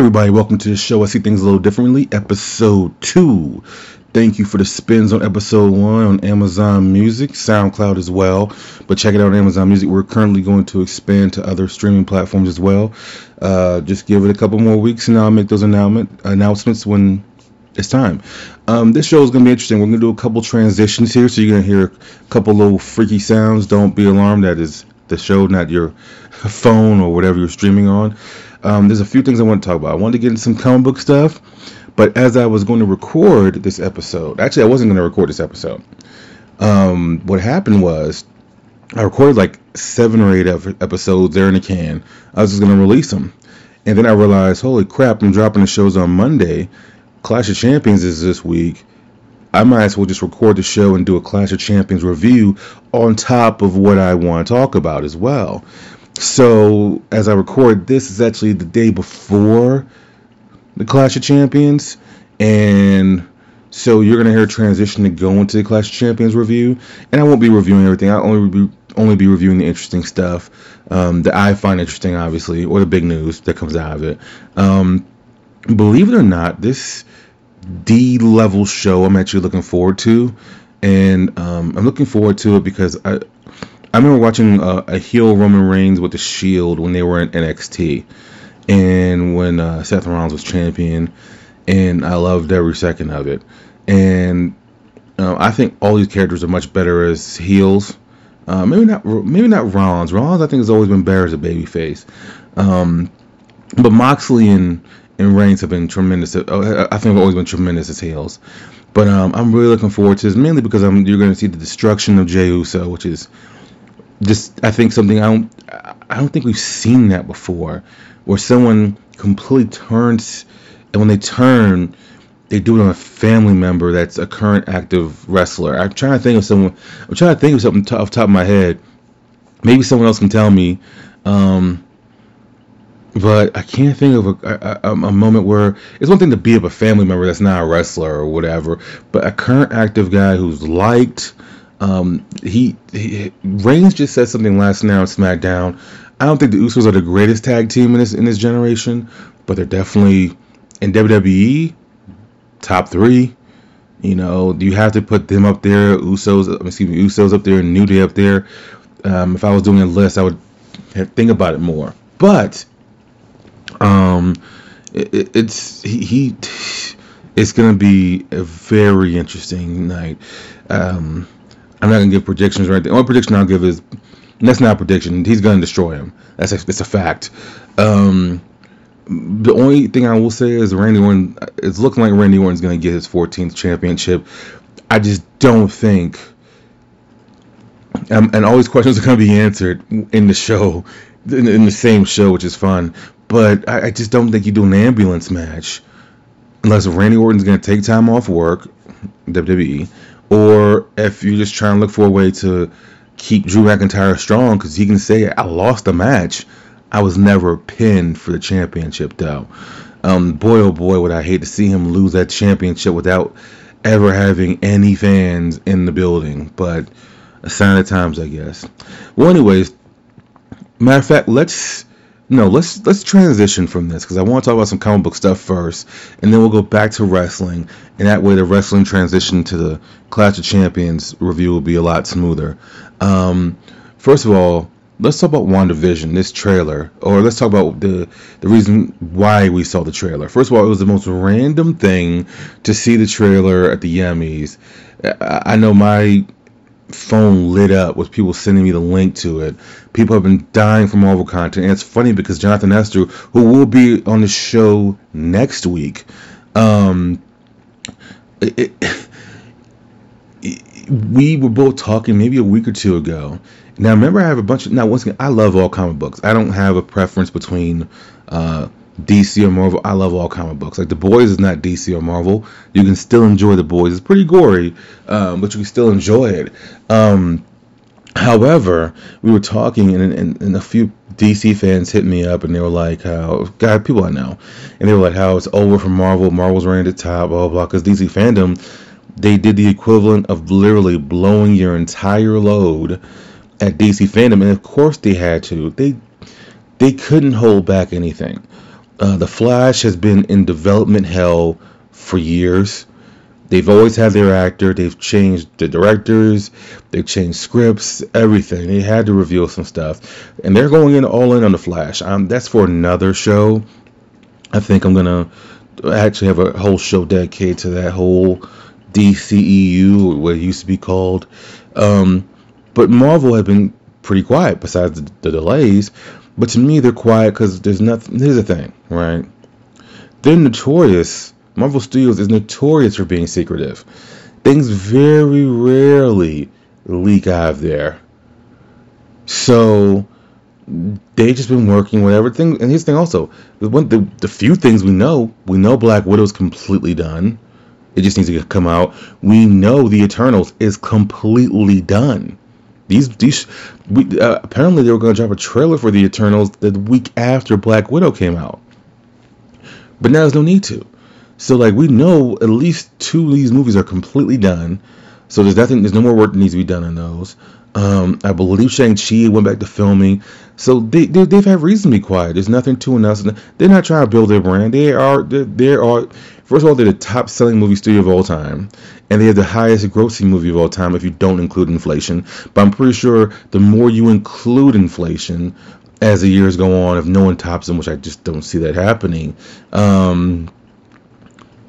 everybody, welcome to the show. I see things a little differently. Episode two. Thank you for the spins on episode one on Amazon Music, SoundCloud as well. But check it out on Amazon Music. We're currently going to expand to other streaming platforms as well. Uh, just give it a couple more weeks and I'll make those announcement, announcements when it's time. Um, this show is going to be interesting. We're going to do a couple transitions here, so you're going to hear a couple little freaky sounds. Don't be alarmed. That is the show, not your phone or whatever you're streaming on. Um, there's a few things I want to talk about. I wanted to get into some comic book stuff, but as I was going to record this episode, actually, I wasn't going to record this episode. Um, what happened was I recorded like seven or eight episodes there in the can. I was just going to release them. And then I realized, holy crap, I'm dropping the shows on Monday. Clash of Champions is this week. I might as well just record the show and do a Clash of Champions review on top of what I want to talk about as well. So, as I record this, is actually the day before the Clash of Champions, and so you're gonna hear a transition to go into the Clash of Champions review. And I won't be reviewing everything. I'll only be only be reviewing the interesting stuff um, that I find interesting, obviously, or the big news that comes out of it. Um, believe it or not, this D level show I'm actually looking forward to, and um, I'm looking forward to it because I I remember watching uh, a heel Roman Reigns with the Shield when they were in NXT, and when uh, Seth Rollins was champion, and I loved every second of it. And uh, I think all these characters are much better as heels. Uh, maybe not, maybe not Rollins. Rollins, I think, has always been better as a babyface. Um, but Moxley and and Reigns have been tremendous. Uh, I think have always been tremendous as heels. But um, I'm really looking forward to this mainly because I'm you're going to see the destruction of Jey Uso, which is just I think something I don't I don't think we've seen that before, where someone completely turns, and when they turn, they do it on a family member that's a current active wrestler. I'm trying to think of someone. I'm trying to think of something off top of my head. Maybe someone else can tell me. Um, but I can't think of a, a, a, moment where it's one thing to be of a family member that's not a wrestler or whatever, but a current active guy who's liked. Um, he, he Reigns just said something last night on SmackDown. I don't think the Usos are the greatest tag team in this in this generation, but they're definitely in WWE top three. You know, you have to put them up there. Usos, excuse me, Usos up there, New Day up there. Um, if I was doing a list, I would think about it more. But um, it, it's he, he, It's gonna be a very interesting night. Um, I'm not gonna give predictions right. The only prediction I'll give is that's not a prediction. He's gonna destroy him. That's a, it's a fact. Um, the only thing I will say is Randy Orton. It's looking like Randy Orton's gonna get his 14th championship. I just don't think. Um, and all these questions are going to be answered in the show, in, in, the same show, which is fun. But I, I just don't think you do an ambulance match unless Randy Orton's going to take time off work, WWE, or if you're just trying to look for a way to keep Drew McIntyre strong because he can say, I lost the match. I was never pinned for the championship, though. Um, boy, oh boy, would I hate to see him lose that championship without ever having any fans in the building. But a sign of times, I guess. Well, anyways, matter of fact, let's no, let's let's transition from this because I want to talk about some comic book stuff first, and then we'll go back to wrestling, and that way the wrestling transition to the Clash of Champions review will be a lot smoother. Um, first of all, let's talk about WandaVision, this trailer, or let's talk about the the reason why we saw the trailer. First of all, it was the most random thing to see the trailer at the Emmys. I know my phone lit up with people sending me the link to it. People have been dying for Marvel content, and it's funny because Jonathan Nestor, who will be on the show next week, um, it, it, we were both talking maybe a week or two ago. Now, remember, I have a bunch of now. Once again, I love all comic books. I don't have a preference between uh, DC or Marvel. I love all comic books. Like The Boys is not DC or Marvel. You can still enjoy The Boys. It's pretty gory, um, but you can still enjoy it. Um, however, we were talking, and, and, and, a few DC fans hit me up, and they were like, "How God, people I know," and they were like, "How it's over for Marvel. Marvel's reigning at the top, blah blah." Because DC FanDome they did the equivalent of literally blowing your entire load at DC FanDome, and of course they had to. They they couldn't hold back anything. Uh, the Flash has been in development hell for years. They've always had their actor. They've changed the directors. They've changed scripts, everything. They had to reveal some stuff, and they're going in all in on the Flash. Um, that's for another show. I think I'm gonna actually have a whole show dedicated to that whole DCEU, what it used to be called. Um, but Marvel had been pretty quiet besides the, the delays. But to me, they're quiet because there's nothing. Here's the thing, right? They're notorious Marvel Studios is notorious for being secretive. Things very rarely leak out of there. So they just been working whatever thing. And here's the thing also, the, one, the the few things we know, we know Black Widow's completely done. It just needs to come out. We know the Eternals is completely done. These these we, uh, apparently they were going to drop a trailer for the Eternals the week after Black Widow came out, but now there's no need to. So like we know at least two of these movies are completely done. So there's nothing. There's no more work that needs to be done on those. Um, I believe Shang Chi went back to filming. So they, they they've had reason to be quiet. There's nothing to announce. They're not trying to build their brand. They are they are first of all they're the top selling movie studio of all time, and they have the highest grossing movie of all time if you don't include inflation. But I'm pretty sure the more you include inflation as the years go on, if no one tops them, which I just don't see that happening. Um,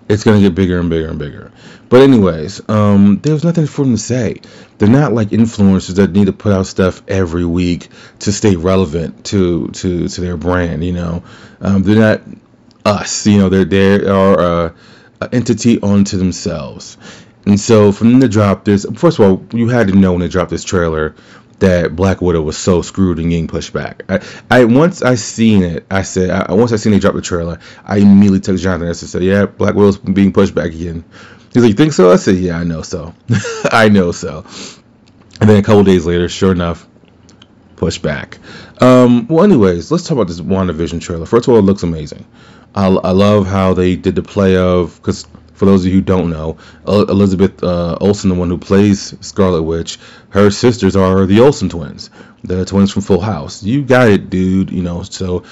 it's going to get bigger and bigger and bigger. But anyways, um, there's nothing for them to say. They're not like influencers that need to put out stuff every week to stay relevant to to, to their brand. You know, um, they're not us. You know, they're they are a, a entity unto themselves. And so from the drop this, first of all, you had to know when they dropped this trailer that Black Widow was so screwed and getting pushed back. I, I once I seen it, I said I, once I seen they drop the trailer, I immediately took Jonathan and said, "Yeah, Black Widow's being pushed back again." He's like, "You think so?" I said, "Yeah, I know so. I know so." And then a couple days later, sure enough, pushed back. Um, well, anyways, let's talk about this WandaVision trailer. First of all, it looks amazing. I, I love how they did the play of because for those of you who don't know, Elizabeth uh, Olsen, the one who plays Scarlet Witch, her sisters are the Olsen twins, the twins from Full House. You got it, dude. You know, so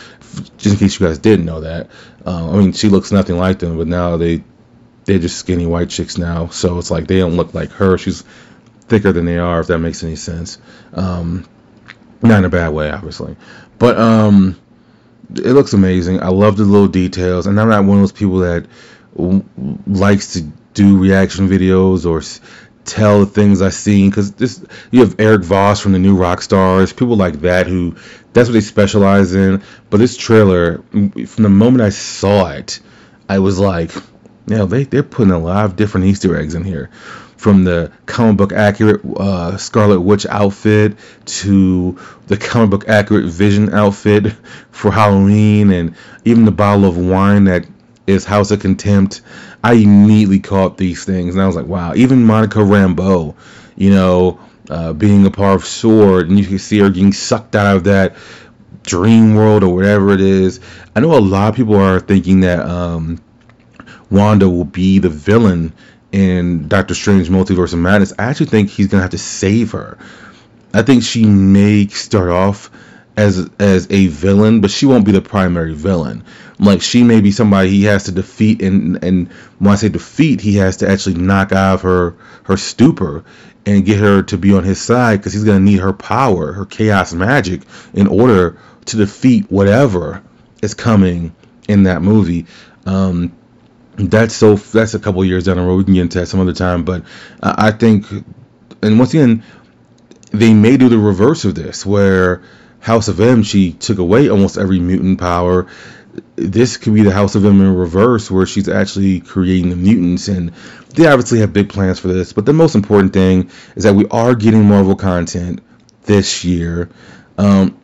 just in case you guys didn't know that, uh, I mean, she looks nothing like them, but now they they're just skinny white chicks now, so it's like they don't look like her. She's thicker than they are, if that makes any sense. Um, not in a bad way, obviously, but um, it looks amazing. I love the little details, and I'm not one of those people that likes to do reaction videos or tell the things I've seen because this you have Erik Voss from the New Rockstars, people like that who that's what they specialize in. But this trailer, from the moment I saw it, I was like, know, they they're putting a lot of different Easter eggs in here, from the comic book accurate uh, Scarlet Witch outfit to the comic book accurate Vision outfit for Halloween, and even the bottle of wine that is House of Contempt. I immediately caught these things, and I was like, wow. Even Monica Rambeau, you know, uh, being a part of Sword, and you can see her getting sucked out of that dream world or whatever it is. I know a lot of people are thinking that um, Wanda will be the villain in Doctor Strange Multiverse of Madness. I actually think he's gonna have to save her. I think she may start off as as a villain, but she won't be the primary villain. Like she may be somebody he has to defeat, and and when I say defeat, he has to actually knock out of her her stupor and get her to be on his side because he's gonna need her power, her chaos magic, in order to defeat whatever is coming in that movie. Um, that's so that's a couple years down the road. We can get into that some other time, but I think, and once again, they may do the reverse of this, where House of M, she took away almost every mutant power. This could be the House of M in reverse, where she's actually creating the mutants, and they obviously have big plans for this. But the most important thing is that we are getting Marvel content this year. Um,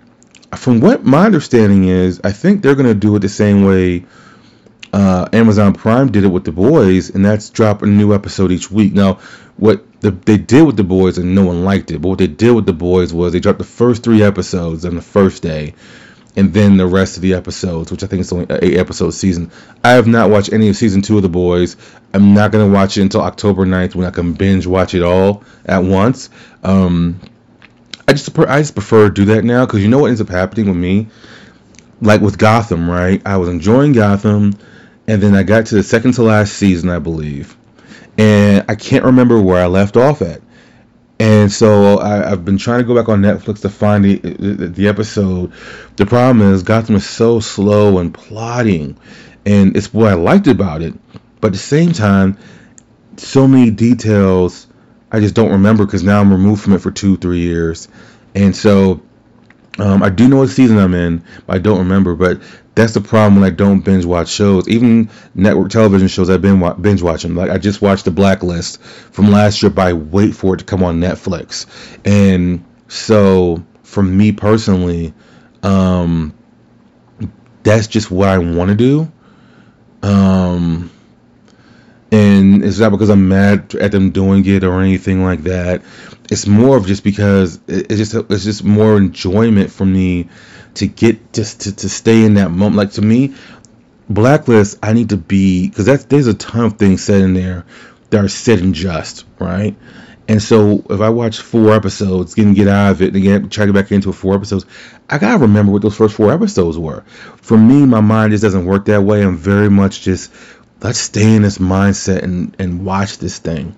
from what my understanding is, I think they're going to do it the same way uh, Amazon Prime did it with The Boys, and that's drop a new episode each week. Now, what the, they did with The Boys, and no one liked it, but what they did with The Boys was they dropped the first three episodes on the first day, and then the rest of the episodes, which I think is only eight episode season. I have not watched any of season two of The Boys. I'm not going to watch it until October 9th when I can binge watch it all at once. Um, I just I just prefer to do that now because you know what ends up happening with me, like with Gotham, right? I was enjoying Gotham, and then I got to the second to last season, I believe, and I can't remember where I left off at. And so I, have been trying to go back on Netflix to find the, the, the episode. The problem is Gotham is so slow and plotting, and it's what I liked about it. But at the same time, so many details I just don't remember because now I'm removed from it for two, three years, and so um, I do know what season I'm in, but I don't remember. But that's the problem when I don't binge watch shows. Even network television shows I've been binge watching. Like I just watched The Blacklist from last year, but I wait for it to come on Netflix. And so for me personally, um, that's just what I want to do. Um, and it's not because I'm mad at them doing it or anything like that. It's more of just because it's just it's just more enjoyment for me to get just to, to stay in that moment. Like to me, Blacklist, I need to be because that's there's a ton of things said in there that are said and just right. And so if I watch four episodes, getting get out of it and get try to get back into four episodes, I gotta remember what those first four episodes were. For me, my mind just doesn't work that way. I'm very much just let's stay in this mindset and and watch this thing.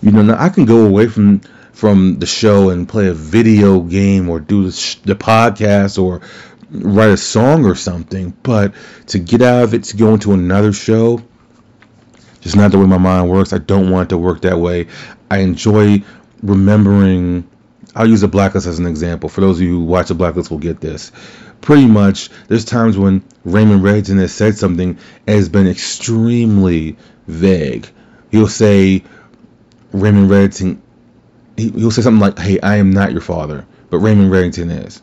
You know, now I can go away from from the show and play a video game or do the, sh- the podcast or write a song or something, but to get out of it to go into another show, just not the way my mind works. I don't want it to work that way. I enjoy remembering. I'll use the blacklist as an example. For those of you who watch the blacklist, will get this. Pretty much, there's times when Raymond Reddington has said something has been extremely vague. He'll say, Raymond Reddington he, will say something like, "Hey, I am not your father," but Raymond Reddington is.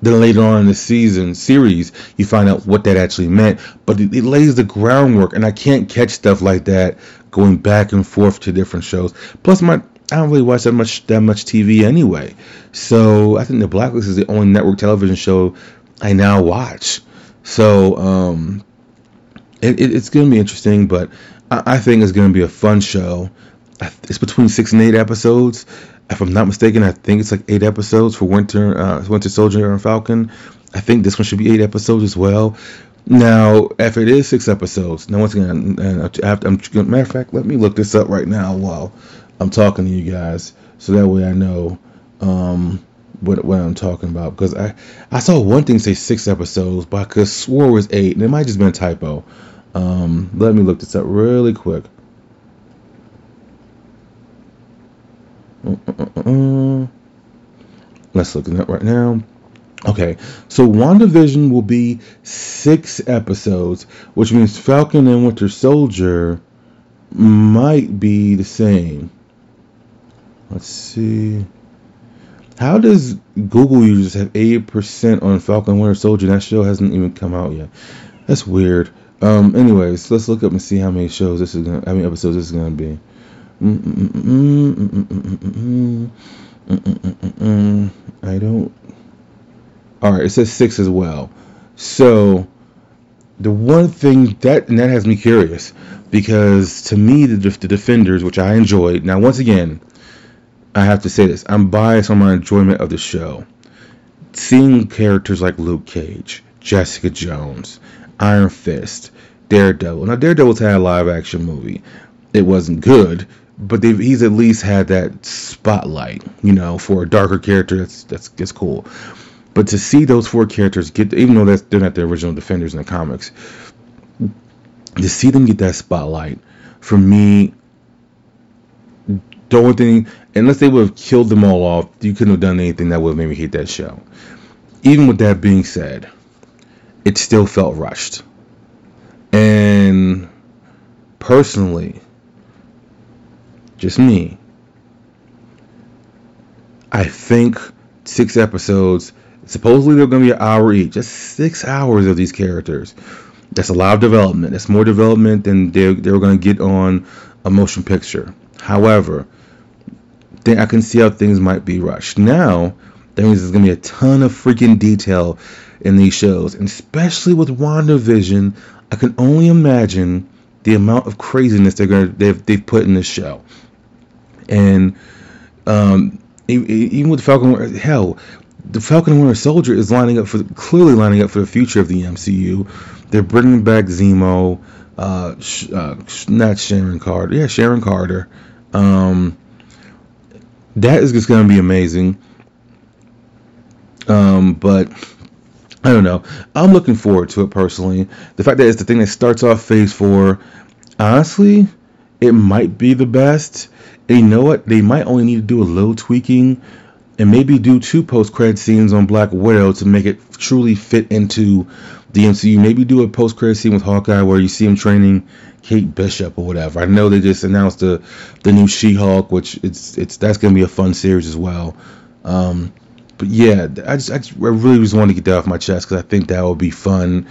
Then later on in the season series, you find out what that actually meant, but it, it lays the groundwork, and I can't catch stuff like that going back and forth to different shows. Plus, my I don't really watch that much that much TV anyway, so I think The Blacklist is the only network television show I now watch. So um, it, it, it's going to be interesting, but I, I think it's going to be a fun show it's between six and eight episodes. If I'm not mistaken, I think it's like eight episodes for Winter uh, Winter Soldier and Falcon. I think this one should be eight episodes as well. Now, if it is six episodes, now once again, I'm matter of fact, let me look this up right now while I'm talking to you guys, so that way I know um, what what I'm talking about. Because I I saw one thing say six episodes, but I could swore it was eight, and it might just been a typo. Um, let me look this up really quick. Let's look it up right now. Okay, so WandaVision will be six episodes, which means Falcon and Winter Soldier might be the same. Let's see. How does Google users have 80% on Falcon Winter Soldier? That show hasn't even come out yet. That's weird. Um, anyways, let's look up and see how many shows this is gonna, how many episodes this is gonna be. I don't. All right, it says six as well. So the one thing that and that has me curious because to me the, the defenders, which I enjoyed. Now once again, I have to say this: I'm biased on my enjoyment of the show. Seeing characters like Luke Cage, Jessica Jones, Iron Fist, Daredevil. Now Daredevil's had a live action movie. It wasn't good, but he's at least had that spotlight, you know, for a darker character. That's that's that's cool. But to see those four characters get, even though that's, they're not the original defenders in the comics, to see them get that spotlight, for me, the only thing, unless they would have killed them all off, you couldn't have done anything that would have made me hate that show. Even with that being said, it still felt rushed. And personally, just me. I think six episodes. Supposedly they're going to be an hour each. Just six hours of these characters. That's a lot of development. That's more development than they're, they're going to get on a motion picture. However, I can see how things might be rushed. Now, that means there's going to be a ton of freaking detail in these shows, and especially with WandaVision, I can only imagine the amount of craziness they're gonna they've they've put in this show, and um, even with Falcon, hell, the Falcon Winter Soldier is lining up for clearly lining up for the future of the MCU. They're bringing back Zemo, uh, uh, not Sharon Carter, yeah, Sharon Carter. Um, that is just going to be amazing. Um, but I don't know. I'm looking forward to it personally. The fact that it's the thing that starts off Phase Four, honestly, it might be the best. And you know what? They might only need to do a little tweaking and maybe do two post credit scenes on Black Widow to make it truly fit into the MCU. Maybe do a post credit scene with Hawkeye where you see him training Kate Bishop or whatever. I know they just announced the the new She-Hulk, which it's it's that's gonna be a fun series as well. Um, but yeah, I just, I just I really just want to get that off my chest because I think that would be fun.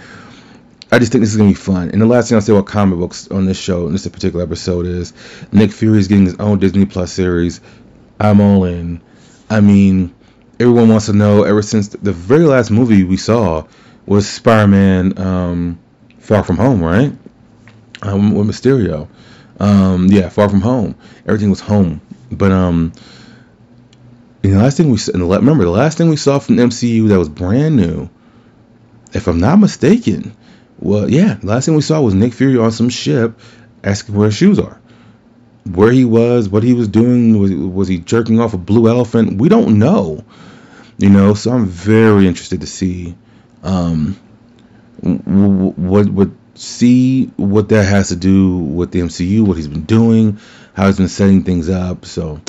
I just think this is gonna be fun. And the last thing I'll say about comic books on this show, in this particular episode, is Nick Fury is getting his own Disney Plus series. I'm all in. I mean, everyone wants to know. Ever since the very last movie we saw was Spider-Man um, Far From Home, right? Um, with Mysterio. Um, yeah, Far From Home. Everything was home, but um, and the last thing we remember the last thing we saw from MCU that was brand new, if I'm not mistaken, well, yeah, the last thing we saw was Nick Fury on some ship asking where his shoes are. Where he was, what he was doing, was, was he jerking off a blue elephant? We don't know, you know. So I'm very interested to see um, what what see what that has to do with the MCU, what he's been doing, how he's been setting things up. So,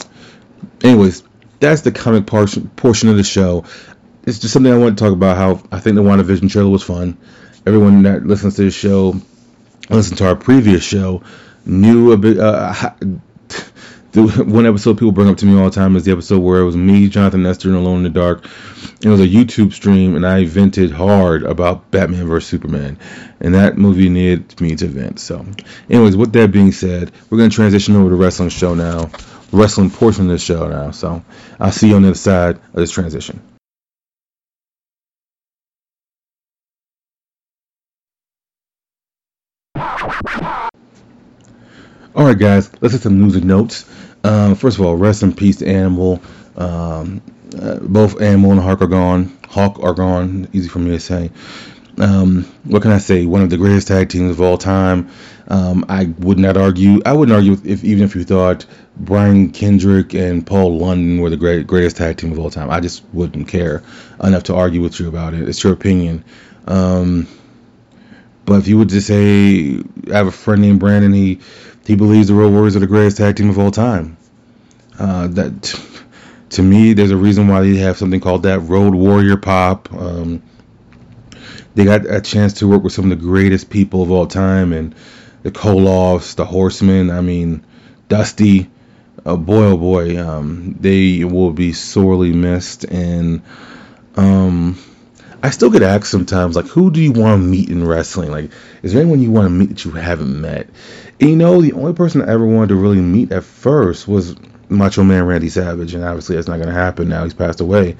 anyways, that's the comic portion portion of the show. It's just something I want to talk about. How I think the WandaVision trailer was fun. Everyone that listens to the show, listen to our previous show, knew a bit. Uh, the one episode people bring up to me all the time is the episode where it was me, Jonathan Nestor, and Alone in the Dark. It was a YouTube stream, and I vented hard about Batman vs Superman, and that movie needed me to vent. So, anyways, with that being said, we're gonna transition over to wrestling show now wrestling portion of the show now. So I'll see you on the other side of this transition. All right, guys, let's hit some news and notes. Um, first of all, rest in peace to Animal. Um, uh, both Animal and Hawk are gone. Hawk are gone. Easy for me to say. Um, what can I say? One of the greatest tag teams of all time. Um, I would not argue. I wouldn't argue if even if you thought Brian Kendrick and Paul London were the great, greatest tag team of all time. I just wouldn't care enough to argue with you about it. It's your opinion. Um, but if you would just say, I have a friend named Brandon. He he believes the Road Warriors are the greatest tag team of all time. Uh, that to me, there's a reason why they have something called that Road Warrior Pop. Um, they got a chance to work with some of the greatest people of all time, and the Koloffs, the Horsemen. I mean, Dusty. Uh, boy, oh boy, um, they will be sorely missed. And um, I still get asked sometimes, like, who do you want to meet in wrestling? Like, is there anyone you want to meet that you haven't met? And, you know, the only person I ever wanted to really meet at first was Macho Man Randy Savage, and obviously that's not going to happen now. He's passed away.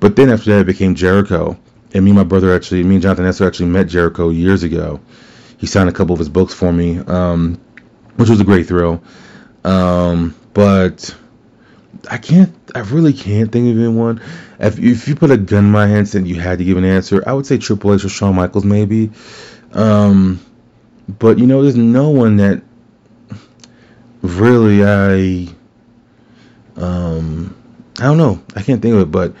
But then after that, it became Jericho. And me and my brother actually, me and Jonathan Nestor actually met Jericho years ago. He signed a couple of his books for me, um, which was a great thrill. Um, but I can't, I really can't think of anyone. If, if you put a gun in my hands and you had to give an answer, I would say Triple H or Shawn Michaels maybe. Um, but you know, there's no one that really I, um, I don't know. I can't think of it, but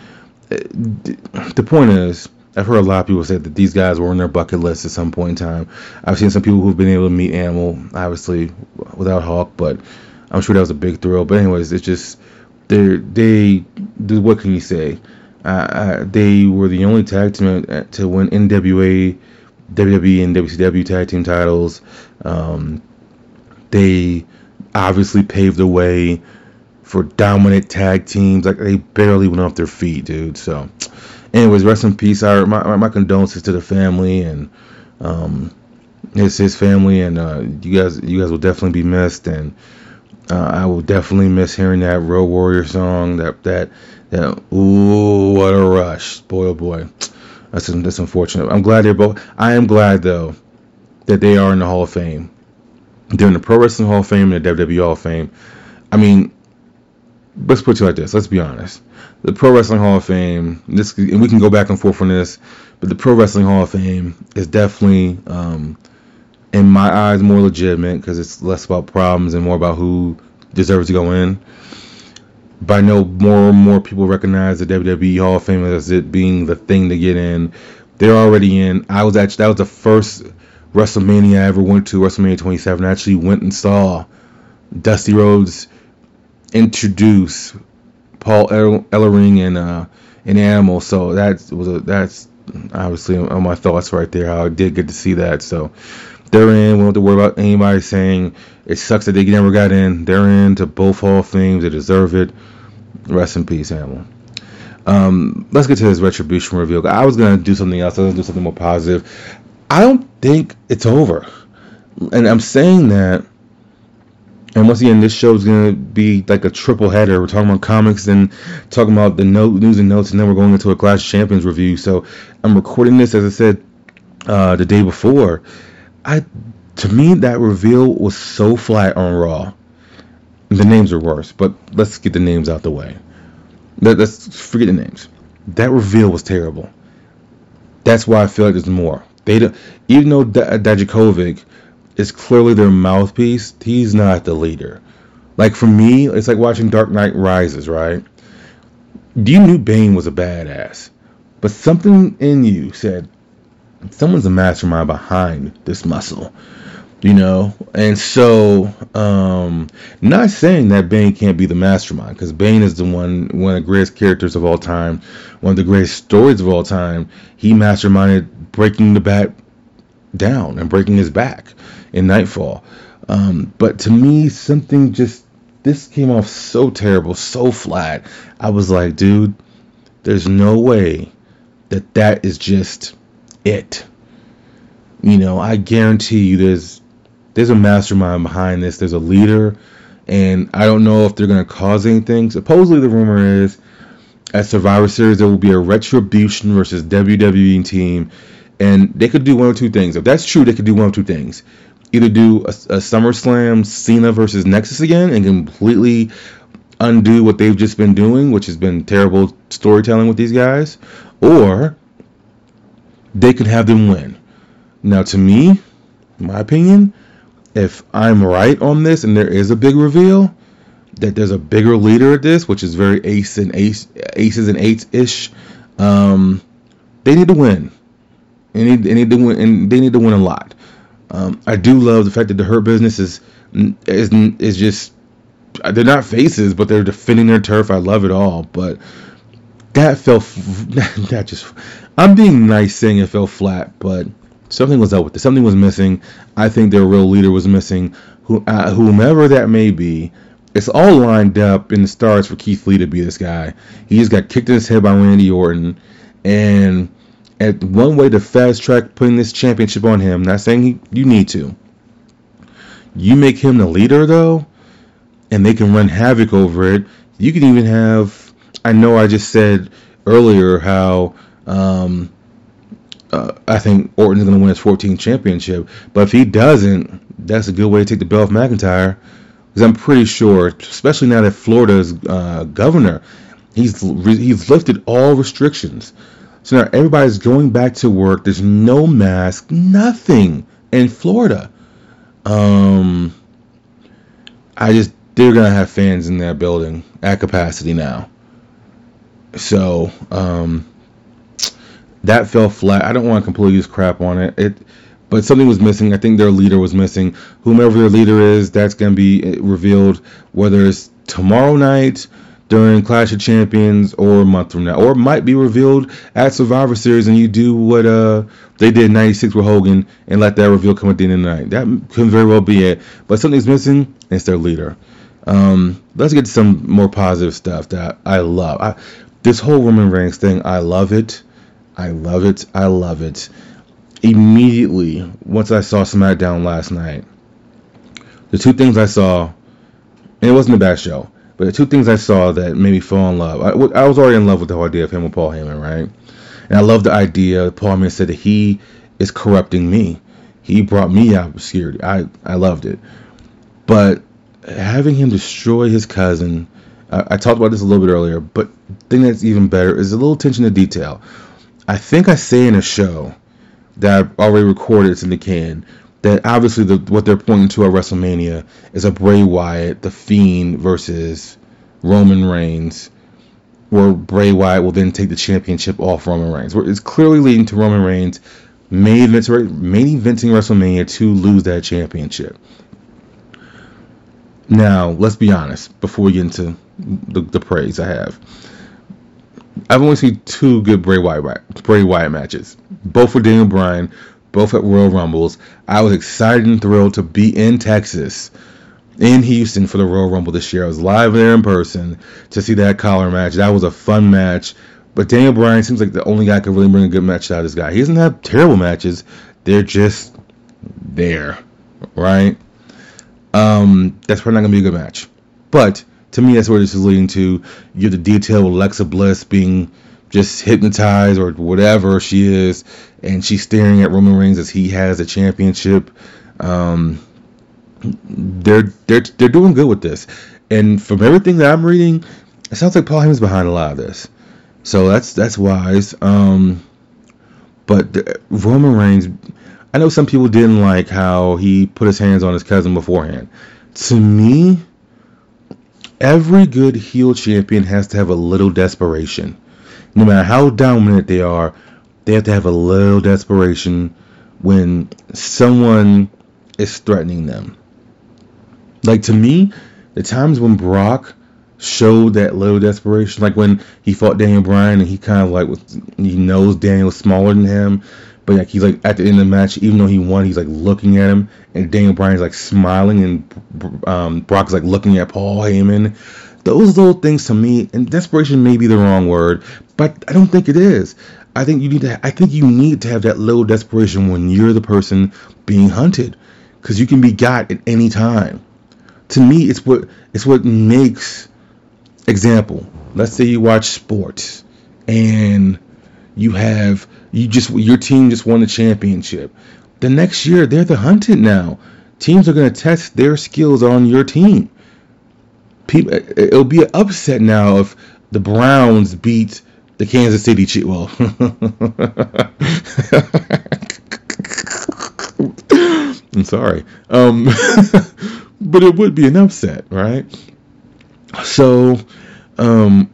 uh, the point is, I've heard a lot of people say that these guys were on their bucket list at some point in time. I've seen some people who've been able to meet Animal, obviously without Hawk, but I'm sure that was a big thrill. But anyways, it's just they they what can you say? Uh, they were the only tag team to win NWA, WWE, and WCW tag team titles. Um, they obviously paved the way for dominant tag teams. Like they barely went off their feet, dude. So anyways, rest in peace. I, my, my condolences to the family and um, his his family, and uh, you guys you guys will definitely be missed, and uh, I will definitely miss hearing that Road Warrior song. That that that ooh, what a rush, boy oh boy. That's that's unfortunate. I'm glad they're both. I am glad though that they are in the Hall of Fame. They're in the Pro Wrestling Hall of Fame and the WWE Hall of Fame. I mean, let's put it like this. Let's be honest. The Pro Wrestling Hall of Fame. This and we can go back and forth on this, but the Pro Wrestling Hall of Fame is definitely, um, in my eyes, more legitimate because it's less about problems and more about who deserves to go in. But I know more and more people recognize the WWE Hall of Fame as it being the thing to get in. They're already in. I was actually that was the first WrestleMania I ever went to, WrestleMania 27. I actually went and saw Dusty Rhodes introduce Paul Ellering and uh, an Animal. So that was a that's obviously on my thoughts right there. I did get to see that. So they're in. We don't have to worry about anybody saying it sucks that they never got in. They're in to both Hall of Fames. They deserve it. Rest in peace, Animal. Um, let's get to this retribution reveal. I was gonna do something else. I was gonna do something more positive. I don't think it's over, and I'm saying that. And once again, this show is gonna be like a triple header. We're talking about comics and talking about the note, news and notes, and then we're going into a Clash Champions review. So I'm recording this, as I said, uh, the day before. I to me that reveal was so flat on Raw. The names are worse, but let's get the names out the way. Let, us forget the names. That reveal was terrible. That's why I feel like there's more. They don't, even though D- Dijakovic is clearly their mouthpiece, he's not the leader. Like for me, it's like watching Dark Knight Rises, right? You knew Bane was a badass, but something in you said, someone's a mastermind behind this muscle you know? And so um not saying that bane can't be the mastermind because bane is the one one of the greatest characters of all time one of the greatest stories of all time. He masterminded breaking the bat down and breaking his back in Knightfall. Um but to me something just this came off so terrible so flat. I was like dude there's no way that that is just it you know i guarantee you there's there's a mastermind behind this. There's a leader, and I don't know if they're to cause anything. Supposedly, the rumor is at Survivor Series there will be a retribution versus WWE team, and they could do one or two things. If that's true, they could do one or two things. Either do a, a SummerSlam Cena versus Nexus again and completely undo what they've just been doing, which has been terrible storytelling with these guys, or they could have them win. Now, to me, my opinion, if I'm right on this and there is a big reveal, that there's a bigger leader at this, which is very ace and ace, aces and eights ish, um, they need to win. They need, they need to win, and they need to win a lot. Um, I do love the fact that the Hurt Business is is is just they're not faces, but they're defending their turf. I love it all, but that felt that just I'm being nice saying it fell flat, but something was up with it. Something was missing. I think their real leader was missing. Who, uh, whomever that may be, it's all lined up in the stars for Keith Lee to be this guy. He just got kicked in his head by Randy Orton, and at one way to fast track putting this championship on him. Not saying he, you need to. You make him the leader though, and they can run havoc over it. You can even have. I know I just said earlier how um, uh, I think Orton's going to win his 14th championship. But if he doesn't, that's a good way to take the belt off McIntyre. Because I'm pretty sure, especially now that Florida's uh, governor, he's he's lifted all restrictions. So now everybody's going back to work. There's no mask, nothing in Florida. Um, I just they're gonna have fans in that building at capacity now. So um, that fell flat. I don't want to completely use crap on it. It, but something was missing. I think their leader was missing. Whomever their leader is, that's going to be revealed whether it's tomorrow night during Clash of Champions or a month from now, or might be revealed at Survivor Series, and you do what uh they did '96 with Hogan and let that reveal come at the end of the night. That could very well be it. But something's missing. It's their leader. Um, let's get to some more positive stuff that I love. I, this whole Roman Reigns thing, I love it. I love it. I love it. Immediately, once I saw SmackDown last night, the two things I saw, and it wasn't a bad show, but the two things I saw that made me fall in love. I, I was already in love with the whole idea of him with Paul Heyman, right? And I love the idea. Paul Heyman said that he is corrupting me. He brought me out of obscurity. I, I loved it. But having him destroy his cousin, I, I talked about this a little bit earlier, but the thing that's even better is a little attention to detail. I think I say in a show that I've already recorded, it's in the can, that obviously the, what they're pointing to at WrestleMania is a Bray Wyatt, The Fiend versus Roman Reigns, where Bray Wyatt will then take the championship off Roman Reigns. Where it's clearly leading to Roman Reigns main eventing, main eventing WrestleMania to lose that championship. Now, let's be honest before we get into the, the praise I have. I've only seen two good Bray Wyatt Bray Wyatt matches. Both with Daniel Bryan, both at Royal Rumbles. I was excited and thrilled to be in Texas, in Houston for the Royal Rumble this year. I was live there in person to see that collar match. That was a fun match. But Daniel Bryan seems like the only guy could really bring a good match out of this guy. He doesn't have terrible matches. They're just there, right? Um, that's probably not gonna be a good match. But to me, that's where this is leading to. You get the detail with Alexa Bliss being just hypnotized or whatever she is, and she's staring at Roman Reigns as he has a championship. Um, they're they're they're doing good with this, and from everything that I'm reading, it sounds like Paul Heyman's behind a lot of this. So that's that's wise. Um, but the, Roman Reigns, I know some people didn't like how he put his hands on his cousin beforehand. To me, every good heel champion has to have a little desperation. No matter how dominant they are, they have to have a little desperation when someone is threatening them. Like to me, the times when Brock showed that little desperation, like when he fought Daniel Bryan and he kind of like was, he knows Daniel was smaller than him, but like he's like at the end of the match, even though he won, he's like looking at him, and Daniel Bryan's like smiling, and um, Brock's like looking at Paul Heyman. Those little things to me, and desperation may be the wrong word, but I don't think it is. I think you need to. I think you need to have that little desperation when you're the person being hunted, because you can be got at any time. To me, it's what it's what makes. Example: Let's say you watch sports, and you have you just your team just won the championship. The next year, they're the hunted now. Teams are going to test their skills on your team. People, it'll be an upset now if the Browns beat the Kansas City Chiefs. Well, I'm sorry, um, but it would be an upset, right? So um,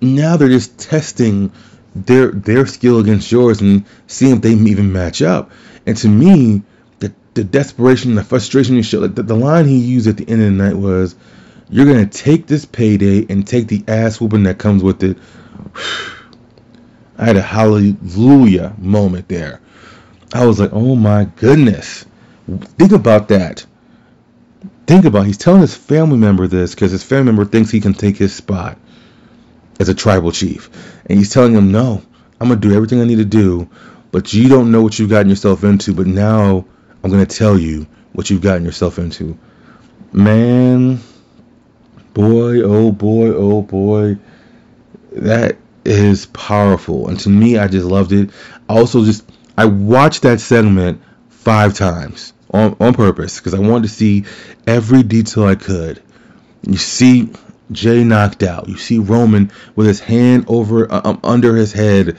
now they're just testing their their skill against yours and seeing if they even match up. And to me, the the desperation, the frustration you show, like the, the line he used at the end of the night was, "You're gonna take this payday and take the ass whooping that comes with it." I had a hallelujah moment there. I was like, "Oh my goodness!" Think about that. Think about he's telling his family member this because his family member thinks he can take his spot as a tribal chief. And he's telling him, no, I'm going to do everything I need to do, but you don't know what you've gotten yourself into, but now I'm going to tell you what you've gotten yourself into. Man, boy, oh boy, oh boy, that is powerful. And to me, I just loved it. I also just, I watched that segment five times on, on purpose because I wanted to see every detail I could. You see Jey knocked out. You see Roman with his hand over uh, um, under his head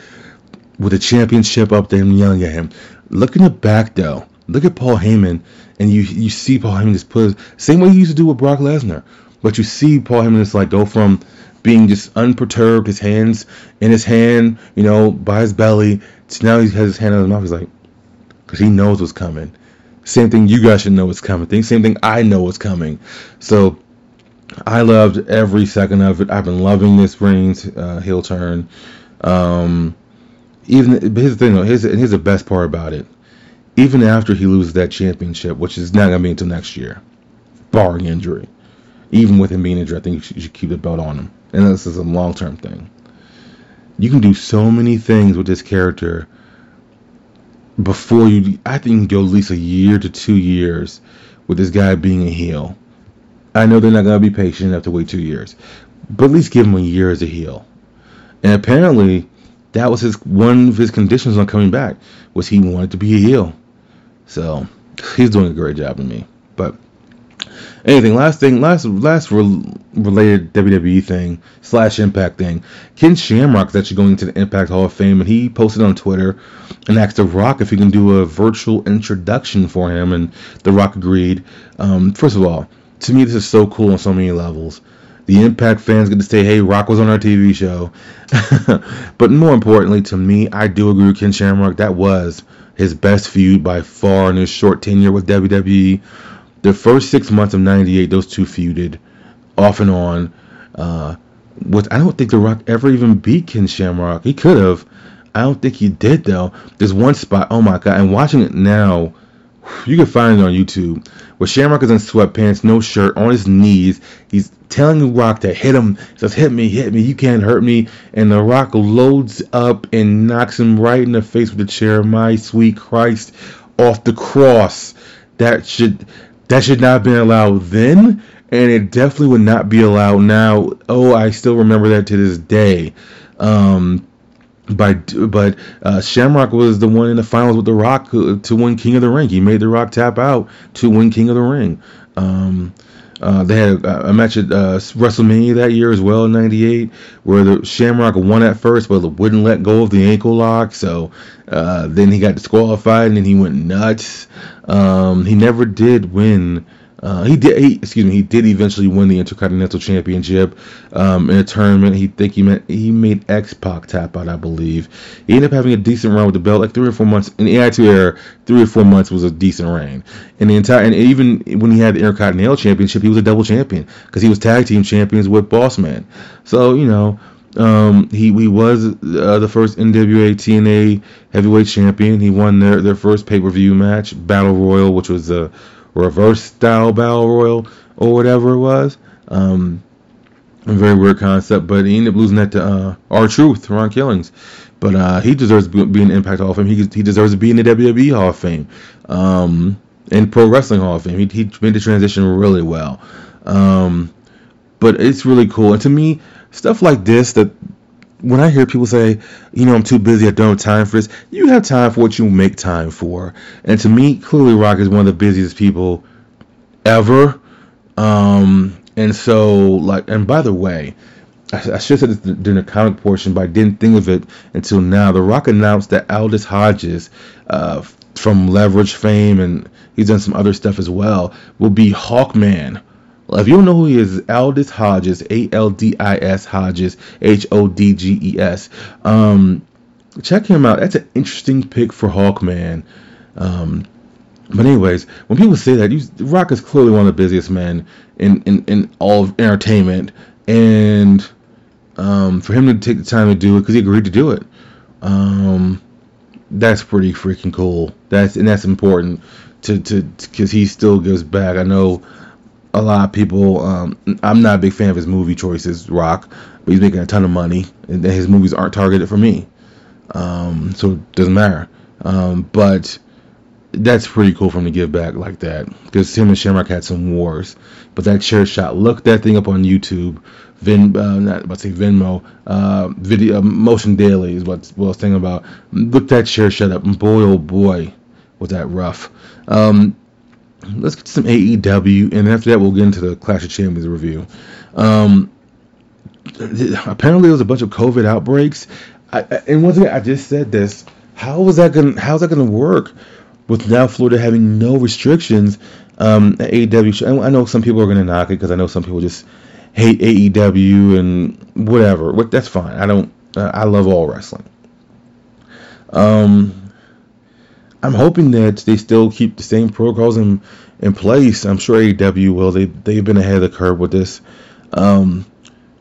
with the championship up there and yelling at him. Look in the back though. Look at Paul Heyman, and you you see Paul Heyman just put his, same way he used to do with Brock Lesnar, but you see Paul Heyman just like go from being just unperturbed, his hands in his hand, you know, by his belly, to now he has his hand on his mouth. He's like, because he knows what's coming. Same thing you guys should know what's coming. Same thing I know what's coming. So I loved every second of it. I've been loving this Reigns uh, heel turn. Um, even here's the thing though. Here's, here's the best part about it. Even after he loses that championship, which is not gonna be until next year, barring injury. Even with him being injured, I think you should, you should keep the belt on him. And this is a long term thing. You can do so many things with this character before you. I think you can go at least a year to two years with this guy being a heel I know they're not going to be patient enough to wait two years, but at least give him a year as a heel. And apparently, that was his one of his conditions on coming back was he wanted to be a heel. So he's doing a great job to me. But anything, last thing, last last re- related WWE thing slash Impact thing. Ken Shamrock is actually going to the Impact Hall of Fame, and he posted on Twitter and asked The Rock if he can do a virtual introduction for him, and The Rock agreed. Um, first of all, to me, this is so cool on so many levels. The Impact fans get to say, "Hey, Rock was on our TV show," but more importantly, to me, I do agree with Ken Shamrock. That was his best feud by far in his short tenure with WWE the first six months of '98, those two feuded off and on. Uh, I don't think The Rock ever even beat Ken Shamrock. He could have. I don't think he did though. There's one spot. Oh my god! And watching it now, you can find it on YouTube where Shamrock is in sweatpants, no shirt, on his knees. He's telling The Rock to hit him. He says, "Hit me, hit me. You can't hurt me." And The Rock loads up and knocks him right in the face with the chair. My sweet Christ, off the cross. That should that should not have been allowed then, and it definitely would not be allowed now. Oh, I still remember that to this day. Um, by but uh, Shamrock was the one in the finals with The Rock to win King of the Ring. He made The Rock tap out to win King of the Ring. Um, uh, they had a, a match at uh, WrestleMania that year as well in '98, where the Shamrock won at first, but wouldn't let go of the ankle lock. So uh, then he got disqualified, and then he went nuts. Um, he never did win. Uh, he did. He, excuse me. He did eventually win the Intercontinental Championship um, in a tournament. He think he meant he made X Pac tap out, I believe. He ended up having a decent run with the belt, like three or four months. In the Attitude Era, three or four months was a decent reign. And the entire and even when he had the Intercontinental Championship, he was a double champion because he was tag team champions with Bossman. So you know. Um, he he was uh, the first NWA TNA heavyweight champion. He won their, their first pay per view match, Battle Royal, which was a reverse style battle royal or whatever it was. Um, a very weird concept, but he ended up losing that to uh, R-Truth, Ron Killings. But uh, he deserves to be in Impact Hall of Fame. He, he deserves to be in the WWE Hall of Fame um, and Pro Wrestling Hall of Fame. He, he made the transition really well. Um, but it's really cool. And to me, stuff like this that when I hear people say, you know, I'm too busy, I don't have time for this, you have time for what you make time for. And to me, clearly Rock is one of the busiest people ever. Um, and so, like, and by the way, I, I should have said this during the comic portion, but I didn't think of it until now. The Rock announced that Aldis Hodges, uh, from Leverage fame, and he's done some other stuff as well, will be Hawkman if you don't know who he is, Aldis Hodges, A L D I S Hodges, H O D G E S. Um, check him out. That's an interesting pick for Hawkman. Um, but anyways, when people say that, you, Rock is clearly one of the busiest men in in, in all of entertainment, and um, for him to take the time to do it because he agreed to do it, um, that's pretty freaking cool. That's and that's important to to because he still gives back. I know a lot of people. Um, I'm not a big fan of his movie choices, Rock, but he's making a ton of money, and his movies aren't targeted for me, um, so it doesn't matter. Um, but that's pretty cool for him to give back like that, because him and Shamrock had some wars. But that chair shot, look that thing up on YouTube. Vin, uh, not about to say Venmo, uh, video, uh, Motion Daily is what, what I was thinking about. Look that chair shot up, boy, oh boy, was that rough. Um, let's get some AEW, and after that, we'll get into the Clash of Champions review. Um, apparently, there was a bunch of COVID outbreaks, I, and once again, I just said this. How is that going? How's that going to work with now Florida having no restrictions um, at AEW? I know some people are going to knock it because I know some people just hate AEW and whatever. That's fine. I don't. I love all wrestling. Um, I'm hoping that they still keep the same protocols in in place. I'm sure AEW will. They they've been ahead of the curve with this, um,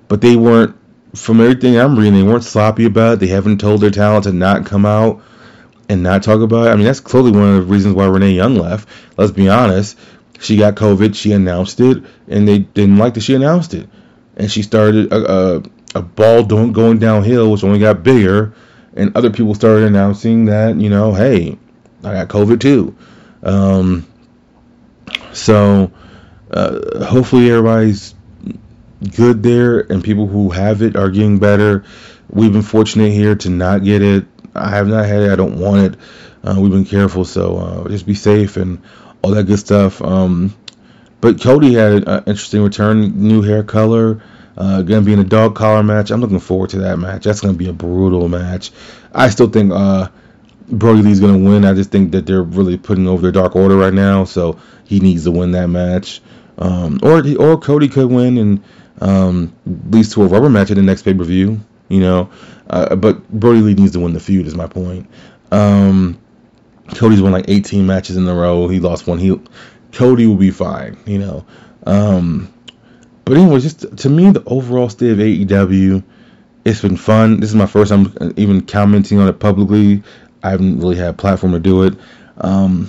but they weren't. From everything I'm reading, they weren't sloppy about it. They haven't told their talent to not come out and not talk about it. I mean, that's clearly one of the reasons why Renee Young left. Let's be honest. She got COVID. She announced it, and they didn't like that she announced it. And she started a, a, a ball going downhill, which only got bigger. And other people started announcing that, you know, hey, I got COVID too. Um, so uh, hopefully everybody's good there, and people who have it are getting better. we've been fortunate here to not get it. I have not had it. I don't want it. Uh, we've been careful, so uh, just be safe and all that good stuff. Um, but Cody had an interesting return, new hair color. Uh, gonna be in a dog collar match. I'm looking forward to that match. That's gonna be a brutal match. I still think uh, Brodie Lee's gonna win. I just think that they're really putting over their Dark Order right now, so he needs to win that match. Um, or or Cody could win and um, leads to a rubber match at the next pay per view. You know, uh, but Brodie Lee needs to win the feud. Is my point. Um, Cody's won like 18 matches in a row. He lost one. He Cody will be fine. You know. Um, but anyway, just to me, the overall state of AEW, it's been fun. This is my first time even commenting on it publicly. I haven't really had a platform to do it. Um,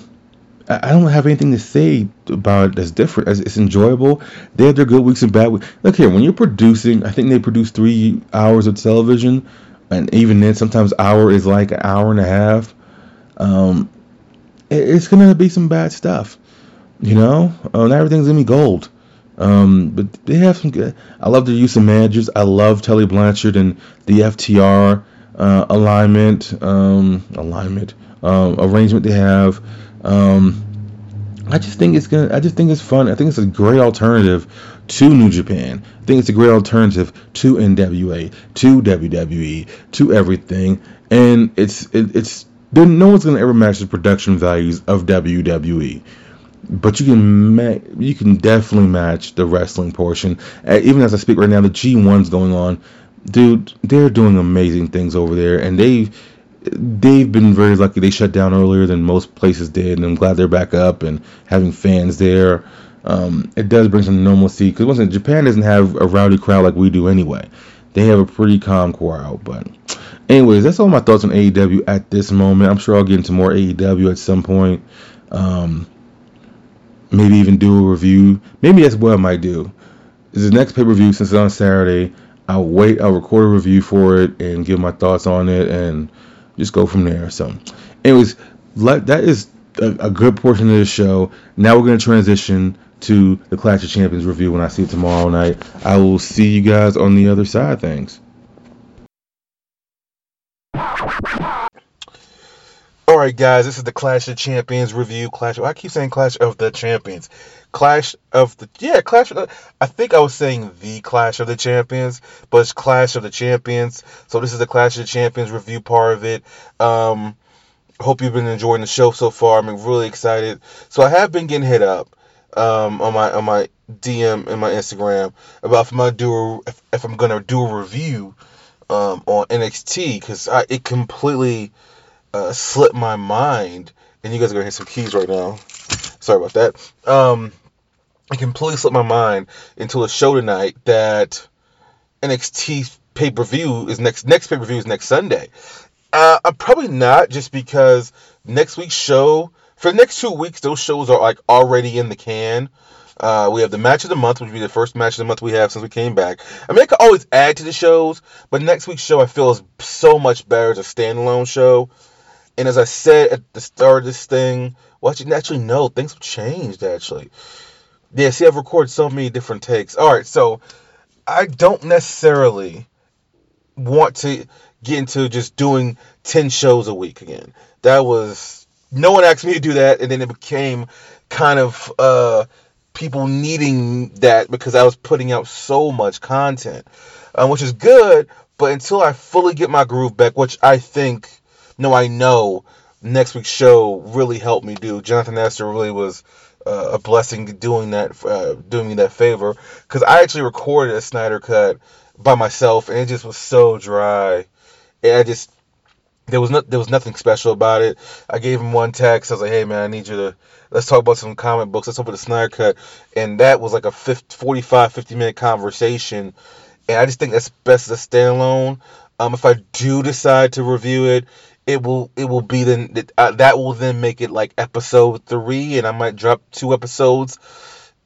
I don't have anything to say about it that's different. It's enjoyable. They have their good weeks and bad weeks. Look here, when you're producing, I think they produce three hours of television, and even then, sometimes hour is like an hour and a half. Um, it's gonna be some bad stuff, you know. Uh, not everything's gonna be gold. Um, but they have some good. I love the use of managers. I love Tully Blanchard and the FTR uh, alignment, um, alignment, um, arrangement they have. Um, I just think it's gonna. I just think it's fun. I think it's a great alternative to New Japan. I think it's a great alternative to NWA, to WWE, to everything. And it's it, it's no one's gonna ever match the production values of WWE. But you can ma- you can definitely match the wrestling portion. Uh, even as I speak right now, the G1's going on. Dude, they're doing amazing things over there, and they've they've been very lucky. They shut down earlier than most places did, and I'm glad they're back up and having fans there. Um, it does bring some normalcy because once Japan doesn't have a rowdy crowd like we do anyway. They have a pretty calm crowd. But, anyways, that's all my thoughts on AEW at this moment. I'm sure I'll get into more AEW at some point. Um, maybe even do a review. Maybe that's what I might do. Is the next pay per view since it's on Saturday. I'll wait. I'll record a review for it and give my thoughts on it and just go from there. So, anyways, let, that is a, a good portion of the show. Now we're going to transition to the Clash of Champions review when I see it tomorrow night. I will see you guys on the other side. Thanks. All right, guys, this is the Clash of Champions review. Clash. I keep saying Clash of the Champions. Clash of the yeah, Clash. Of the, I think I was saying the Clash of the Champions, but it's Clash of the Champions. So this is the Clash of the Champions review part of it. Um, hope you've been enjoying the show so far. I'm really excited. So I have been getting hit up um, on my on my DM and my Instagram about if I'm gonna do a, if, if I'm gonna do a review um, on NXT because it completely uh, slipped my mind, and you guys are gonna hear some keys right now. Sorry about that. Um, it completely slipped my mind until a show tonight that NXT pay per view is next. Next pay per view is next Sunday. Uh, I'm probably not just because next week's show for the next two weeks those shows are like already in the can. Uh, we have the match of the month, which will be the first match of the month we have since we came back. I mean, I could always add to the shows, but next week's show I feel is so much better as a standalone show. And as I said at the start of this thing, well, actually, actually no, things have changed, actually. Yeah, see, I've recorded so many different takes. All right, so I don't necessarily want to get into just doing 10 shows a week again. That was, no one asked me to do that, and then it became kind of uh, people needing that because I was putting out so much content, um, which is good, but until I fully get my groove back, which I think no, I know next week's show really helped me do. Jonathan Nestor really was uh, a blessing doing that, uh, doing me that favor, because I actually recorded a Snyder cut by myself, and it just was so dry. And I just there was there was nothing special about it. I gave him one text. I was like, "Hey man, I need you to let's talk about some comic books. Let's open the Snyder cut." And that was like a 50, 45, 50 minute conversation. And I just think that's best as a standalone. Um, if I do decide to review it, it will it will be then uh, that will then make it like episode three, and I might drop two episodes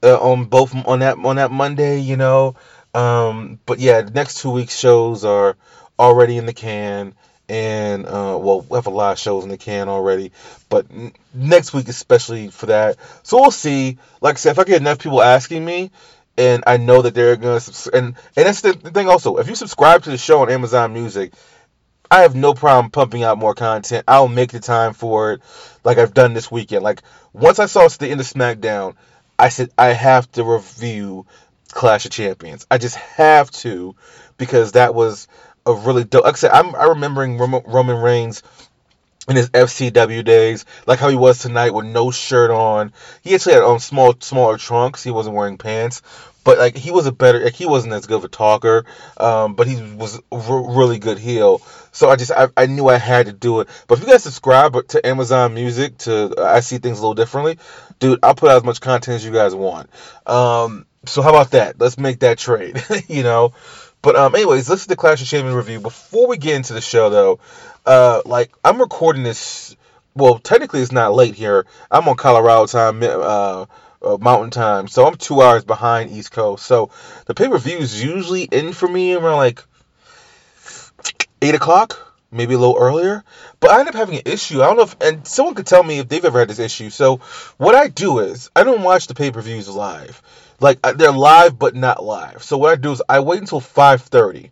uh, on both on that on that Monday, you know. Um, but yeah, the next two weeks shows are already in the can, and uh, well, we have a lot of shows in the can already, but n- next week especially for that. So we'll see. Like I said, if I get enough people asking me, and I know that they're gonna subs- and and that's the thing also. If you subscribe to the show on Amazon Music, I have no problem pumping out more content. I'll make the time for it, like I've done this weekend. Like once I saw the end of SmackDown, I said I have to review Clash of Champions. I just have to because that was a really dope. Like I said, I'm I remembering Roman Reigns in his FCW days, like how he was tonight with no shirt on. He actually had on small, smaller trunks. He wasn't wearing pants, but like he was a better. Like, he wasn't as good of a talker, um, but he was a really good heel. So I just I, I knew I had to do it. But if you guys subscribe to Amazon Music, to I see things a little differently, dude. I'll put out as much content as you guys want. Um, so how about that? Let's make that trade. you know. But um, anyways, this is the Clash of Champions review. Before we get into the show, though, uh, like I'm recording this. Well, technically it's not late here. I'm on Colorado time, uh, uh, Mountain time, so I'm two hours behind East Coast. So the pay per view is usually in for me around like eight o'clock, maybe a little earlier. But I end up having an issue. I don't know if, and someone could tell me if they've ever had this issue. So what I do is I don't watch the pay per views live. Like they're live but not live. So what I do is I wait until 5:30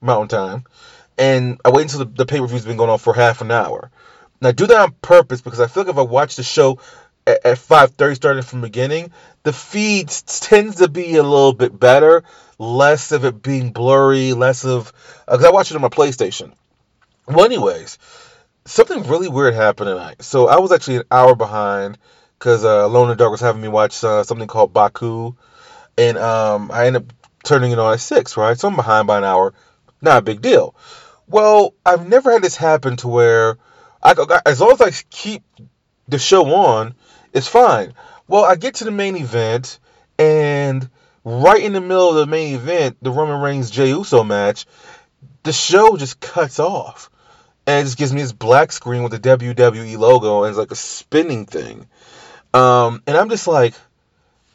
Mountain Time and I wait until the, the pay per view's been going on for half an hour. And I do that on purpose because I feel like if I watch the show at, at 5:30 starting from the beginning, the feed tends to be a little bit better, less of it being blurry, less of because uh, I watch it on my PlayStation. Well, anyways, something really weird happened tonight. So I was actually an hour behind because uh, Alone in the Dark was having me watch uh, something called Baku, and um, I ended up turning it on at six. Right, so I'm behind by an hour. Not a big deal. Well, I've never had this happen to where I go as long as I keep the show on, it's fine. Well, I get to the main event, and right in the middle of the main event, the Roman Reigns Jey Uso match, the show just cuts off. And it just gives me this black screen with the WWE logo and it's like a spinning thing. Um, and I'm just like,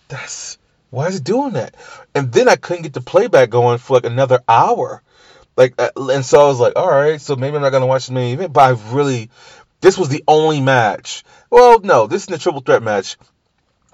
that's why is it doing that? And then I couldn't get the playback going for like another hour. Like, uh, and so I was like, all right, so maybe I'm not gonna watch the main event. But I really, this was the only match. Well, no, this is the triple threat match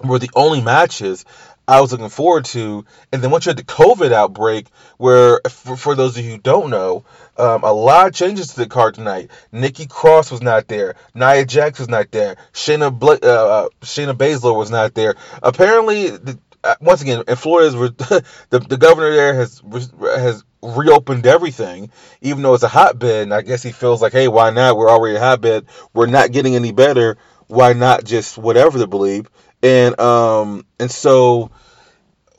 were the only matches I was looking forward to. And then once you had the COVID outbreak, where for, for those of you who don't know, um, a lot of changes to the card tonight. Nikki Cross was not there. Nia Jax was not there. Shayna Bla- uh, uh Shayna Baszler was not there. Apparently, the, uh, once again, in Florida, the the governor there has has reopened everything, even though it's a hotbed. And I guess he feels like, hey, why not? We're already a hotbed. We're not getting any better. Why not just whatever to believe? And um and so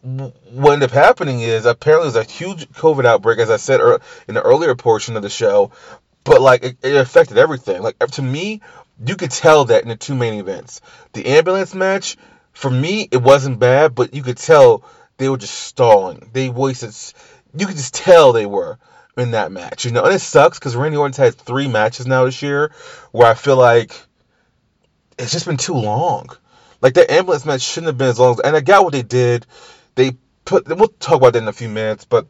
what ended up happening is apparently there's a huge COVID outbreak, as I said in the earlier portion of the show, but like it, it affected everything. Like to me, you could tell that in the two main events. The ambulance match, for me, it wasn't bad, but you could tell they were just stalling. They wasted you could just tell they were in that match, you know. And it sucks because Randy Orton's had three matches now this year where I feel like it's just been too long. Like that ambulance match shouldn't have been as long. As, and I got what they did. They put. We'll talk about that in a few minutes, but.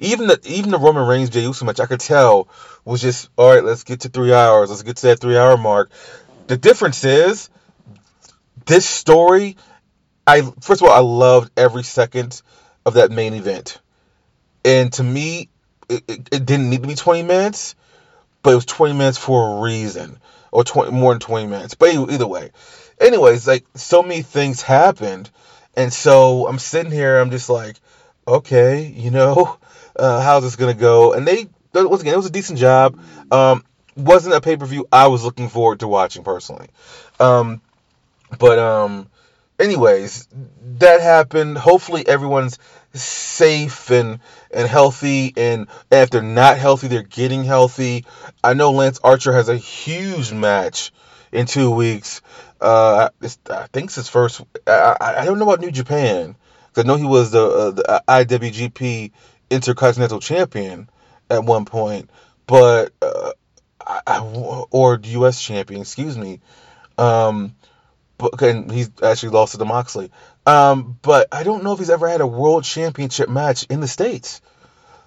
Even the even the Roman Reigns Jey Uso match, I could tell was just all right. Let's get to three hours. Let's get to that three hour mark. The difference is this story. I first of all, I loved every second of that main event. And to me, it, it, it, didn't need to be 20 minutes, but it was 20 minutes for a reason, or 20 more than 20 minutes. But either way, anyways, like so many things happened, and so I'm sitting here, I'm just like, okay, you know, uh, how's this gonna go? And they once again, it was a decent job. Um, wasn't a pay per view I was looking forward to watching personally. Um, but um, anyways, that happened. Hopefully, everyone's safe and and healthy and, and if they're not healthy they're getting healthy i know lance archer has a huge match in two weeks uh i think it's his first i i don't know about new japan Cause i know he was the, uh, the iwgp intercontinental champion at one point but uh, I, or us champion excuse me um but and he's actually lost to the Moxley. Um, but I don't know if he's ever had a world championship match in the states.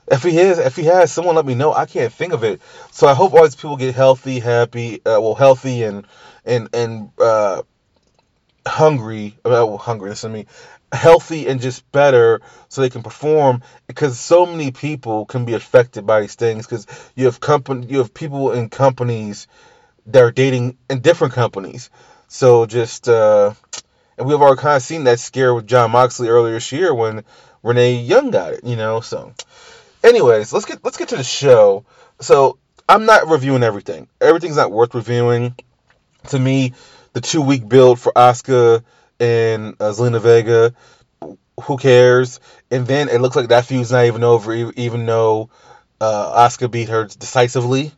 If he has, if he has, someone let me know. I can't think of it. So I hope all these people get healthy, happy, uh, well, healthy and and and uh, hungry. Uh, well, hungry. Listen to me. healthy and just better so they can perform because so many people can be affected by these things because you have company you have people in companies that are dating in different companies so just uh and we've already kind of seen that scare with Jon Moxley earlier this year when Renee Young got it you know so anyways let's get let's get to the show so I'm not reviewing everything everything's not worth reviewing to me the two week build for Asuka and uh, Zelina Vega. Who cares? And then it looks like that feud's not even over, even though uh, beat her decisively.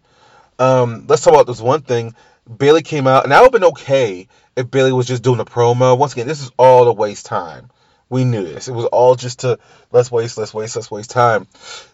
Um, let's talk about this one thing. Bayley came out, and that would have been okay if Bayley was just doing a promo. Once again, this is all to waste time. We knew this. It was all just to let's waste, let's waste, let's waste time.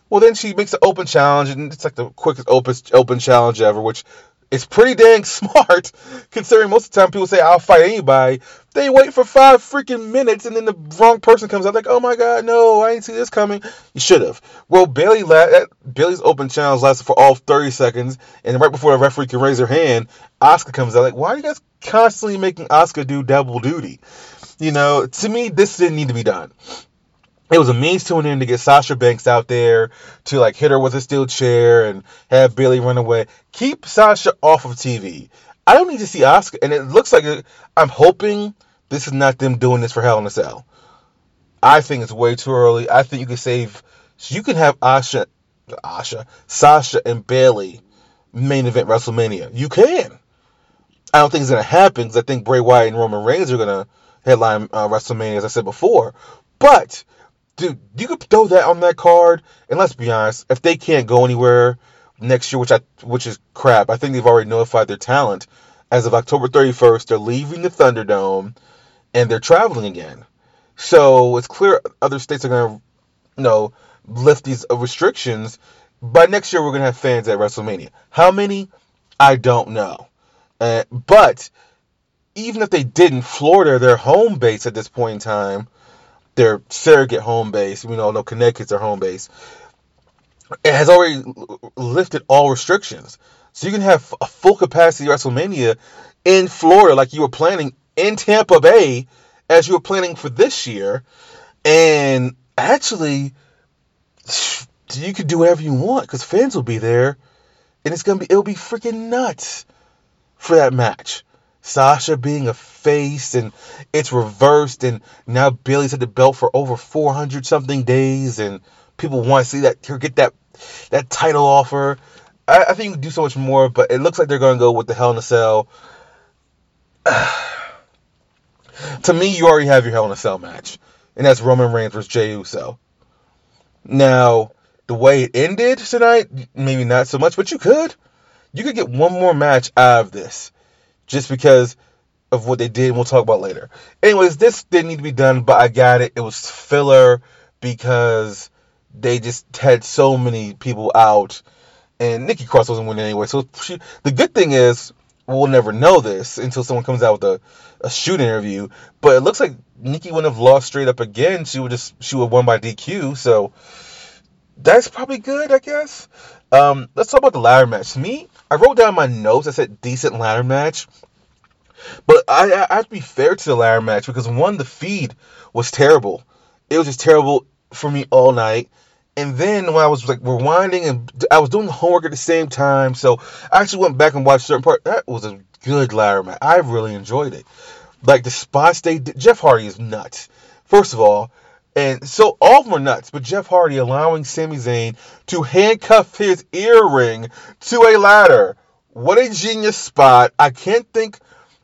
Well, then she makes an open challenge, and it's like the quickest open open challenge ever, which is pretty dang smart, considering most of the time people say I'll fight anybody. They wait for five freaking minutes, and then the wrong person comes out like, "Oh my God, no, I didn't see this coming." You should have. Well, Bayley la- Bayley's open challenge lasted for all 30 seconds, and right before the referee can raise her hand, Asuka comes out like, "Why are you guys constantly making Asuka do double duty?" You know, to me, this didn't need to be done it was a means to an end to get Sasha Banks out there to like hit her with a steel chair and have Bayley run away. Keep Sasha off of TV. I don't need to see Asuka, and it looks like it, I'm hoping this is not them doing this for Hell in a Cell. I think it's way too early. I think you can save. You can have Asha, Asha, Sasha, and Bayley main event WrestleMania. You can. I don't think it's gonna happen because I think Bray Wyatt and Roman Reigns are gonna headline uh, WrestleMania, as I said before. But dude, you could throw that on that card, and let's be honest, if they can't go anywhere next year, which I which is crap, I think they've already notified their talent. As of October 31st, they're leaving the Thunderdome, and they're traveling again. So it's clear other states are going to, you know, lift these restrictions. By next year, we're going to have fans at WrestleMania. How many? I don't know. Uh, but even if they didn't, Florida, their home base at this point in time, their surrogate home base. We know no Connecticut's their home base. It has already lifted all restrictions. So you can have a full capacity WrestleMania in Florida like you were planning in Tampa Bay as you were planning for this year. And actually, you could do whatever you want because fans will be there. And it's gonna be it'll be freaking nuts for that match. Sasha being a face and it's reversed and now Bayley's had the belt for over 400 something days and people want to see that her get that that title offer. I, I think you can do so much more, but it looks like they're to go with the Hell in a Cell. to me, you already have your Hell in a Cell match, and that's Roman Reigns versus Jey Uso. Now, the way it ended tonight, maybe not so much, but you could. You could get one more match out of this just because of what they did, we'll talk about later. Anyways, this didn't need to be done, but I got it. It was filler because they just had so many people out, and Nikki Cross wasn't winning anyway. So she, the good thing is, we'll never know this until someone comes out with a, a shoot interview. But it looks like Nikki wouldn't have lost straight up again. She would just she would have won by DQ. So that's probably good, I guess. Um, let's talk about the ladder match. Me, I wrote down my notes. I said decent ladder match. But I, I have to be fair to the ladder match because one, the feed was terrible. It was just terrible for me all night. And then when I was like rewinding and I was doing homework at the same time, so I actually went back and watched certain part. That was a good ladder match. I really enjoyed it. Like the spots they did. Jeff Hardy is nuts. First of all, and so all of them are nuts, but Jeff Hardy allowing Sami Zayn to handcuff his earring to a ladder. What a genius spot. I can't think,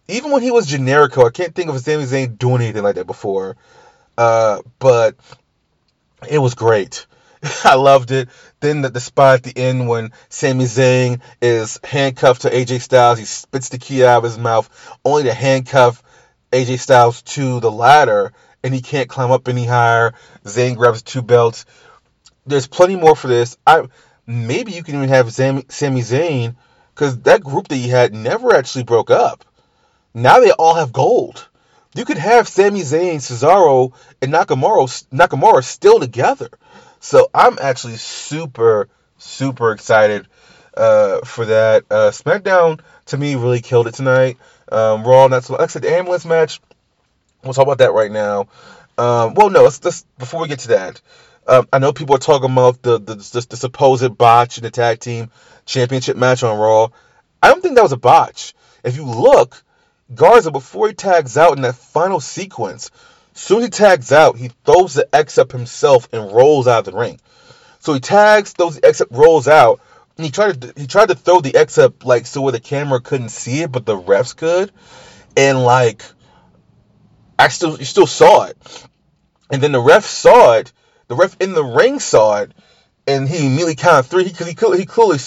even when he was Generico, I can't think of Sami Zayn doing anything like that before. Uh, but it was great. I loved it. Then the, the spot at the end when Sami Zayn is handcuffed to AJ Styles, he spits the key out of his mouth, only to handcuff AJ Styles to the ladder and he can't climb up any higher. Zayn grabs two belts. There's plenty more for this. I maybe you can even have Sami, Sami Zayn because that group that he had never actually broke up. Now they all have gold. You could have Sami Zayn, Cesaro, and Nakamura Nakamura still together. So I'm actually super super excited uh, for that. Uh, SmackDown to me really killed it tonight. Um, Raw, not so. Like I said, the ambulance match We'll talk about that right now. Um, well, no, let's, let's before we get to that. Um, I know people are talking about the the, the the supposed botch in the tag team championship match on Raw. I don't think that was a botch. If you look, Garza before he tags out in that final sequence, soon as he tags out, he throws the X up himself and rolls out of the ring. So he tags, throws the X up, rolls out. And he tried to he tried to throw the X up like so where the camera couldn't see it, but the refs could. And like I still you still saw it. And then the ref saw it. The ref in the ring saw it, and he immediately counted three because he he, he clearly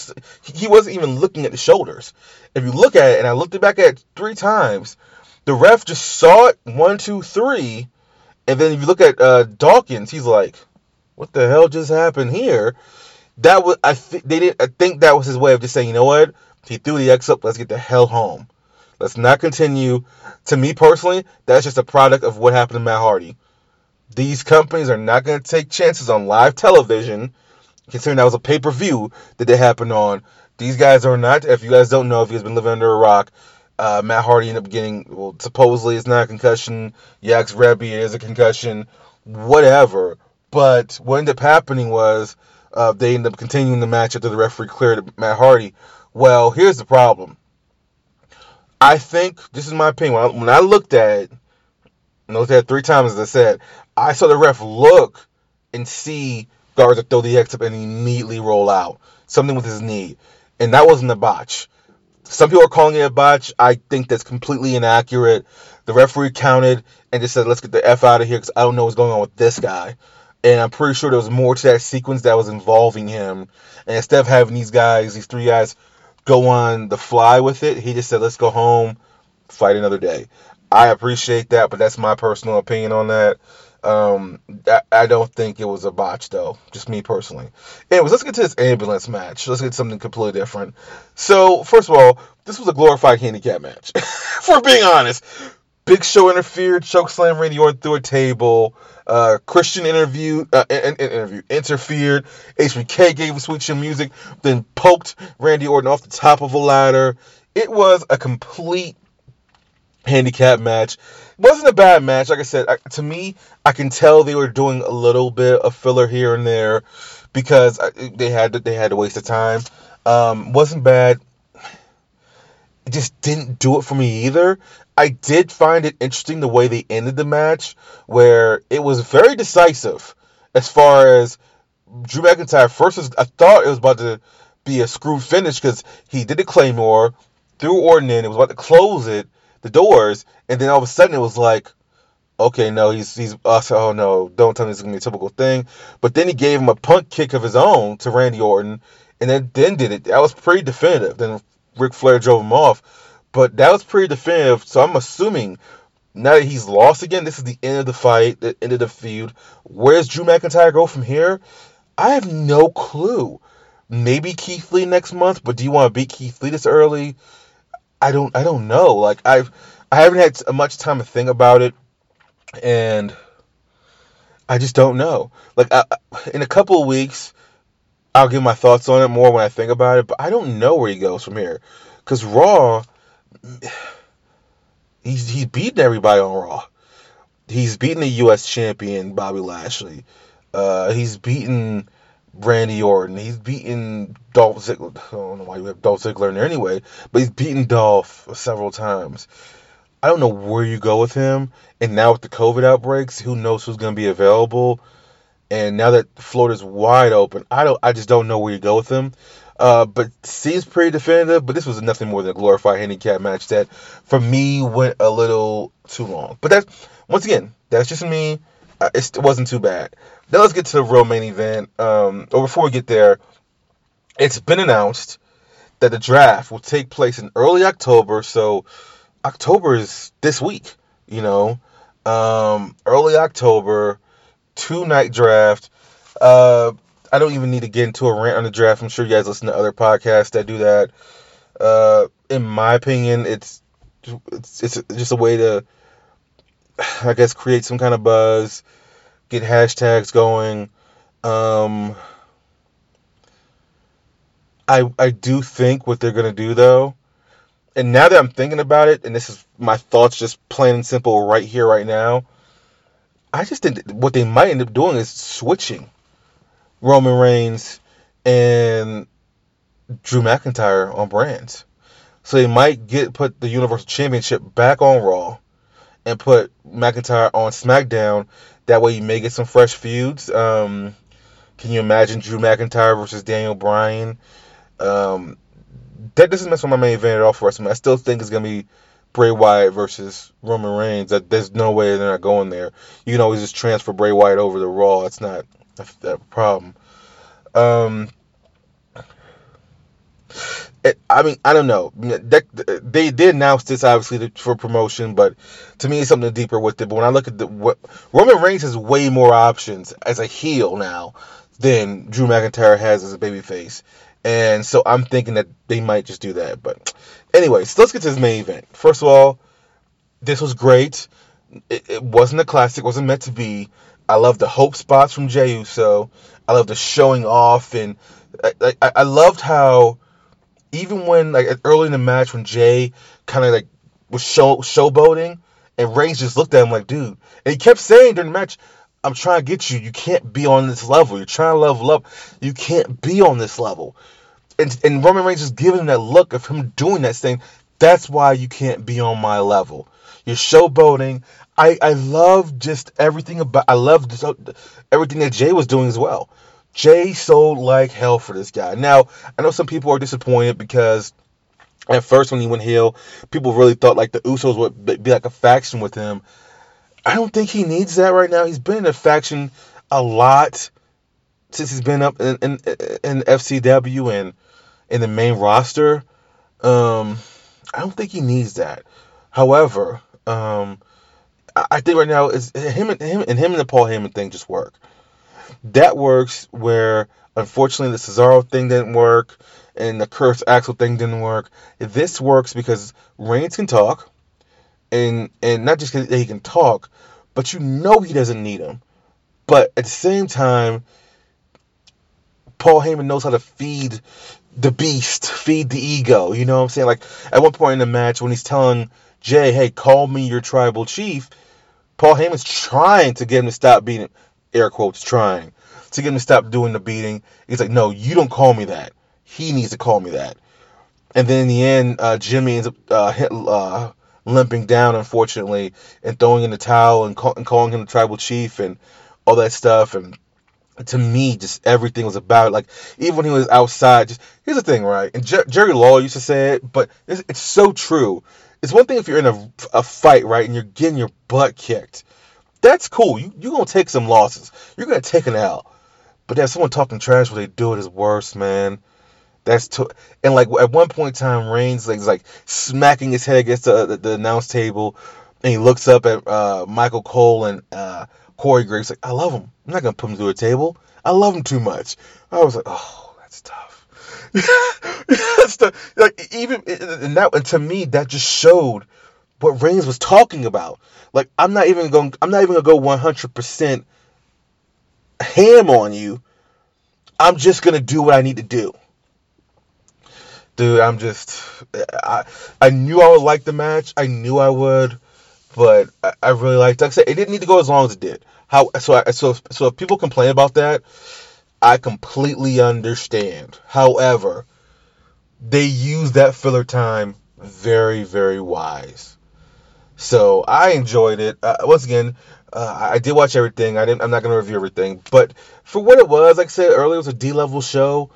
he wasn't even looking at the shoulders. If you look at it, and I looked it back at it three times, the ref just saw it one, two, three, and then if you look at uh, Dawkins, he's like, "What the hell just happened here?" That was I think they didn't. I think that was his way of just saying, "You know what? He threw the X up. Let's get the hell home. Let's not continue." To me personally, that's just a product of what happened to Matt Hardy. These companies are not going to take chances on live television, considering that was a pay per view that they happened on. These guys are not. If you guys don't know, if guys been living under a rock, uh, Matt Hardy ended up getting. Well, supposedly it's not a concussion. Yax Rebby is a concussion. Whatever. But what ended up happening was uh, they ended up continuing the match after the referee cleared Matt Hardy. Well, here's the problem. I think this is my opinion. When I, when I looked at it, looked at it three times, as I said, I saw the ref look and see Garza throw the X up and immediately roll out. Something with his knee. And that wasn't a botch. Some people are calling it a botch. I think that's completely inaccurate. The referee counted and just said, let's get the F out of here because I don't know what's going on with this guy. And I'm pretty sure there was more to that sequence that was involving him. And instead of having these guys, these three guys, go on the fly with it, he just said, let's go home, fight another day. I appreciate that, but that's my personal opinion on that. Um, I, don't think it was a botch though. Just me personally. Anyways, let's get to this ambulance match. Let's get something completely different. So, first of all, this was a glorified handicap match. For being honest, Big Show interfered, chokeslam Randy Orton through a table. Uh, Christian interview, uh, in, in, interview interfered. HBK gave a sweet chin music, then poked Randy Orton off the top of a ladder. It was a complete handicap match. Wasn't a bad match. Like I said, I, to me, I can tell they were doing a little bit of filler here and there because I, they had to, they had to waste the time. Um, wasn't bad. It just didn't do it for me either. I did find it interesting the way they ended the match, where it was very decisive as far as Drew McIntyre. First, I thought it was about to be a screw finish because he did the Claymore, threw Orton in, it was about to close it, the doors, and then all of a sudden it was like, okay, no, he's he's. Oh no, don't tell me it's gonna be a typical thing. But then he gave him a punk kick of his own to Randy Orton, and then then did it. That was pretty definitive. Then Ric Flair drove him off. But that was pretty definitive. So I'm assuming now that he's lost again, this is the end of the fight, the end of the feud. Where's Drew McIntyre go from here? I have no clue. Maybe Keith Lee next month, but do you want to beat Keith Lee this early? I don't. I don't know. Like I've, I haven't had much time to think about it, and I just don't know. Like I, in a couple of weeks, I'll give my thoughts on it more when I think about it. But I don't know where he goes from here, because Raw he's he's beaten everybody on Raw. He's beating the U.S. champion Bobby Lashley. Uh, he's beaten Randy Orton. He's beaten Dolph Ziggler. I don't know why you have Dolph Ziggler in there anyway, but he's beaten Dolph several times. I don't know where you go with him. And now with the COVID outbreaks, who knows who's going to be available? And now that Florida's wide open, I don't. I just don't know where you go with him. Uh, but seems pretty definitive. But this was nothing more than a glorified handicap match that, for me, went a little too long. But that's once again, that's just me. Uh, it wasn't too bad. Now let's get to the real main event. Um, or before we get there, it's been announced that the draft will take place in early October. So October is this week. You know, um, early October, two night draft. Uh, I don't even need to get into a rant on the draft. I'm sure you guys listen to other podcasts that do that. Uh, in my opinion, it's it's it's just a way to, I guess, create some kind of buzz, get hashtags going. Um, I I do think what they're gonna do though, and now that I'm thinking about it, and this is my thoughts, just plain and simple, right here, right now. I just think what they might end up doing is switching Roman Reigns and Drew McIntyre on brands. So they might get put the Universal Championship back on Raw and put McIntyre on SmackDown. That way you may get some fresh feuds. Um, can you imagine Drew McIntyre versus Daniel Bryan? Um, that doesn't mess with my main event at all for WrestleMania. I still think it's gonna be Bray Wyatt versus Roman Reigns. That there's no way they're not going there. You can always just transfer Bray Wyatt over to Raw. It's not a, a problem. Um, it, I mean, I don't know. That, they did announce this obviously for promotion, but to me, it's something deeper with it. But when I look at the what Roman Reigns has way more options as a heel now than Drew McIntyre has as a babyface, and so I'm thinking that they might just do that. But anyways, let's get to this main event. First of all, this was great. It, it wasn't a classic. wasn't meant to be. I love the hope spots from Jey Uso. I love the showing off, and I, I, I loved how even when like early in the match when Jey kind of like was show showboating and Reigns just looked at him like, dude, and he kept saying during the match, I'm trying to get you. You can't be on this level. You're trying to level up. You can't be on this level. And, and Roman Reigns is giving him that look of him doing that thing. That's why you can't be on my level. You're showboating. I, I love just everything about. I love everything that Jey was doing as well. Jey sold like hell for this guy. Now I know some people are disappointed because at first when he went heel, people really thought like the Usos would be like a faction with him. I don't think he needs that right now. He's been in a faction a lot since he's been up in in, in FCW and in the main roster. Um, I don't think he needs that. However, um, I think right now is him and him and him and the Paul Heyman thing just work. That works where unfortunately the Cesaro thing didn't work and the Curtis Axel thing didn't work. This works because Reigns can talk, and and not just because he can talk, but you know he doesn't need him. But at the same time, Paul Heyman knows how to feed the beast, feed the ego. You know what I'm saying? Like at one point in the match when he's telling Jey, "Hey, call me your tribal chief," Paul Heyman's trying to get him to stop being air quotes trying to get him to stop doing the beating. He's like, "No, you don't call me that. He needs to call me that." And then in the end, uh, Jimmy ends up uh, hit, uh, limping down, unfortunately, and throwing in the towel and, call, and calling him the tribal chief and all that stuff. And to me, just everything was about like even when he was outside. Just here's the thing, right? And Jer- Jerry Lawler used to say it, but it's, it's so true. It's one thing if you're in a, a fight, right, and you're getting your butt kicked. That's cool. You you're gonna take some losses. You're gonna take an L. But there's someone talking trash when they do it is worse, man. That's to and like at one point in time, Reigns like, like smacking his head against the, the, the announce table, and he looks up at uh, Michael Cole and uh, Corey Graves like, I love him. I'm not gonna put him through a table. I love him too much. I was like, oh, that's tough. that's the like even and that and to me that just showed what Reigns was talking about. Like I'm not even going. I'm not even gonna go 100 percent ham on you. I'm just gonna do what I need to do. Dude, I'm just I I knew I would like the match. I knew I would, but I, I really liked. Like I said, it didn't need to go as long as it did. How so? I, so so if people complain about that, I completely understand. However, they use that filler time very very wise. So I enjoyed it. Uh, once again, uh, I did watch everything. I didn't. I'm not gonna review everything, but for what it was, like I said earlier, it was a D level show.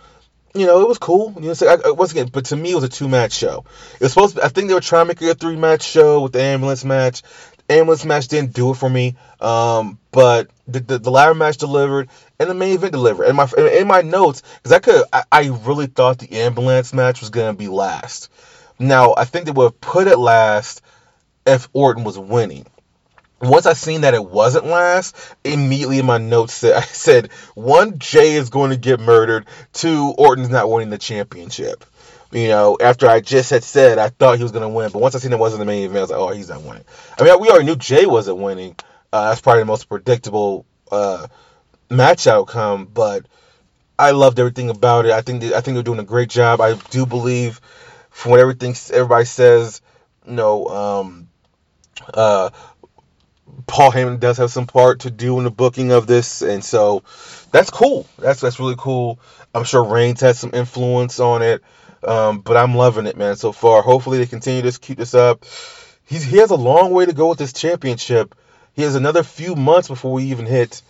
You know, it was cool. You know, so I, once again, but to me, it was a two match show. It was supposed. To, I think they were trying to make it a three match show with the ambulance match. Ambulance match didn't do it for me. Um, but the, the, the ladder match delivered, and the main event delivered. And my in my notes, because I could, I, I really thought the ambulance match was gonna be last. Now I think they would have put it last if Orton was winning once I seen that it wasn't last, immediately in my notes said, I said one Jey is going to get murdered, two Orton's not winning the championship. You know, after I just had said I thought he was going to win, but once I seen it wasn't the main event, I was like, oh, he's not winning. I mean, we already knew Jey wasn't winning. Uh, that's probably the most predictable uh, match outcome, but I loved everything about it. I think I think they're doing a great job. I do believe, from what everything everybody says, you know, um, uh, Paul Heyman does have some part to do in the booking of this, and so that's cool. That's that's really cool. I'm sure Reigns has some influence on it, um, but I'm loving it, man, so far. Hopefully they continue to keep this up. He's, he has a long way to go with this championship. He has another few months before we even hit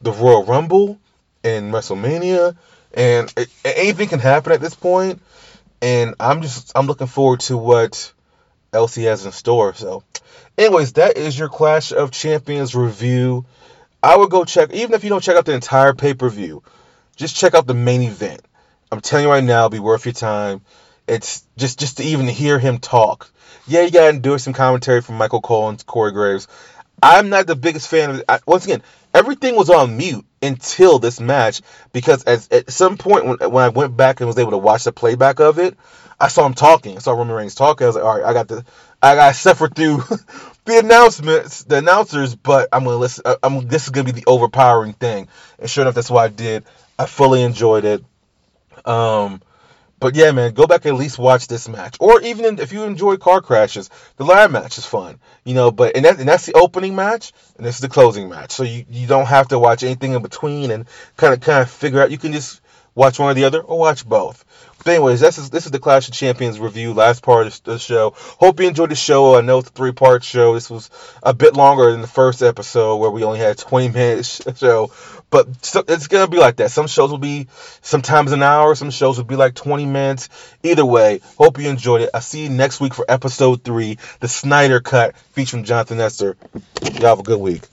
the Royal Rumble and WrestleMania, and it, anything can happen at this point. And I'm just I'm looking forward to what else he has in store. So, anyways, that is your Clash of Champions review. I would go check, even if you don't check out the entire pay per view, just check out the main event. I'm telling you right now, be worth your time. It's just just to even hear him talk. Yeah, you got to do some commentary from Michael Cole and Corey Graves. I'm not the biggest fan of it. once again, everything was on mute until this match because as, at some point when, when I went back and was able to watch the playback of it, I saw him talking. I saw Roman Reigns talking. I was like, all right, I got to, I got to suffer through the announcements, the announcers, but I'm gonna listen. Uh, I'm this is gonna be the overpowering thing, and sure enough, that's what I did. I fully enjoyed it. Um, but yeah, man, go back and at least watch this match, or even if you enjoy car crashes, the ladder match is fun, you know. But and, that, and that's the opening match, and this is the closing match, so you, you don't have to watch anything in between and kind of kind of figure out. You can just watch one or the other, or watch both. But anyways, this is this is the Clash of Champions review, last part of the show. Hope you enjoyed the show. I know it's a three part show. This was a bit longer than the first episode where we only had 20 minutes show. But it's gonna be like that. Some shows will be sometimes an hour. Some shows will be like 20 minutes. Either way, hope you enjoyed it. I'll see you next week for episode three, the Snyder Cut featuring Jonathan Nestor. Y'all have a good week.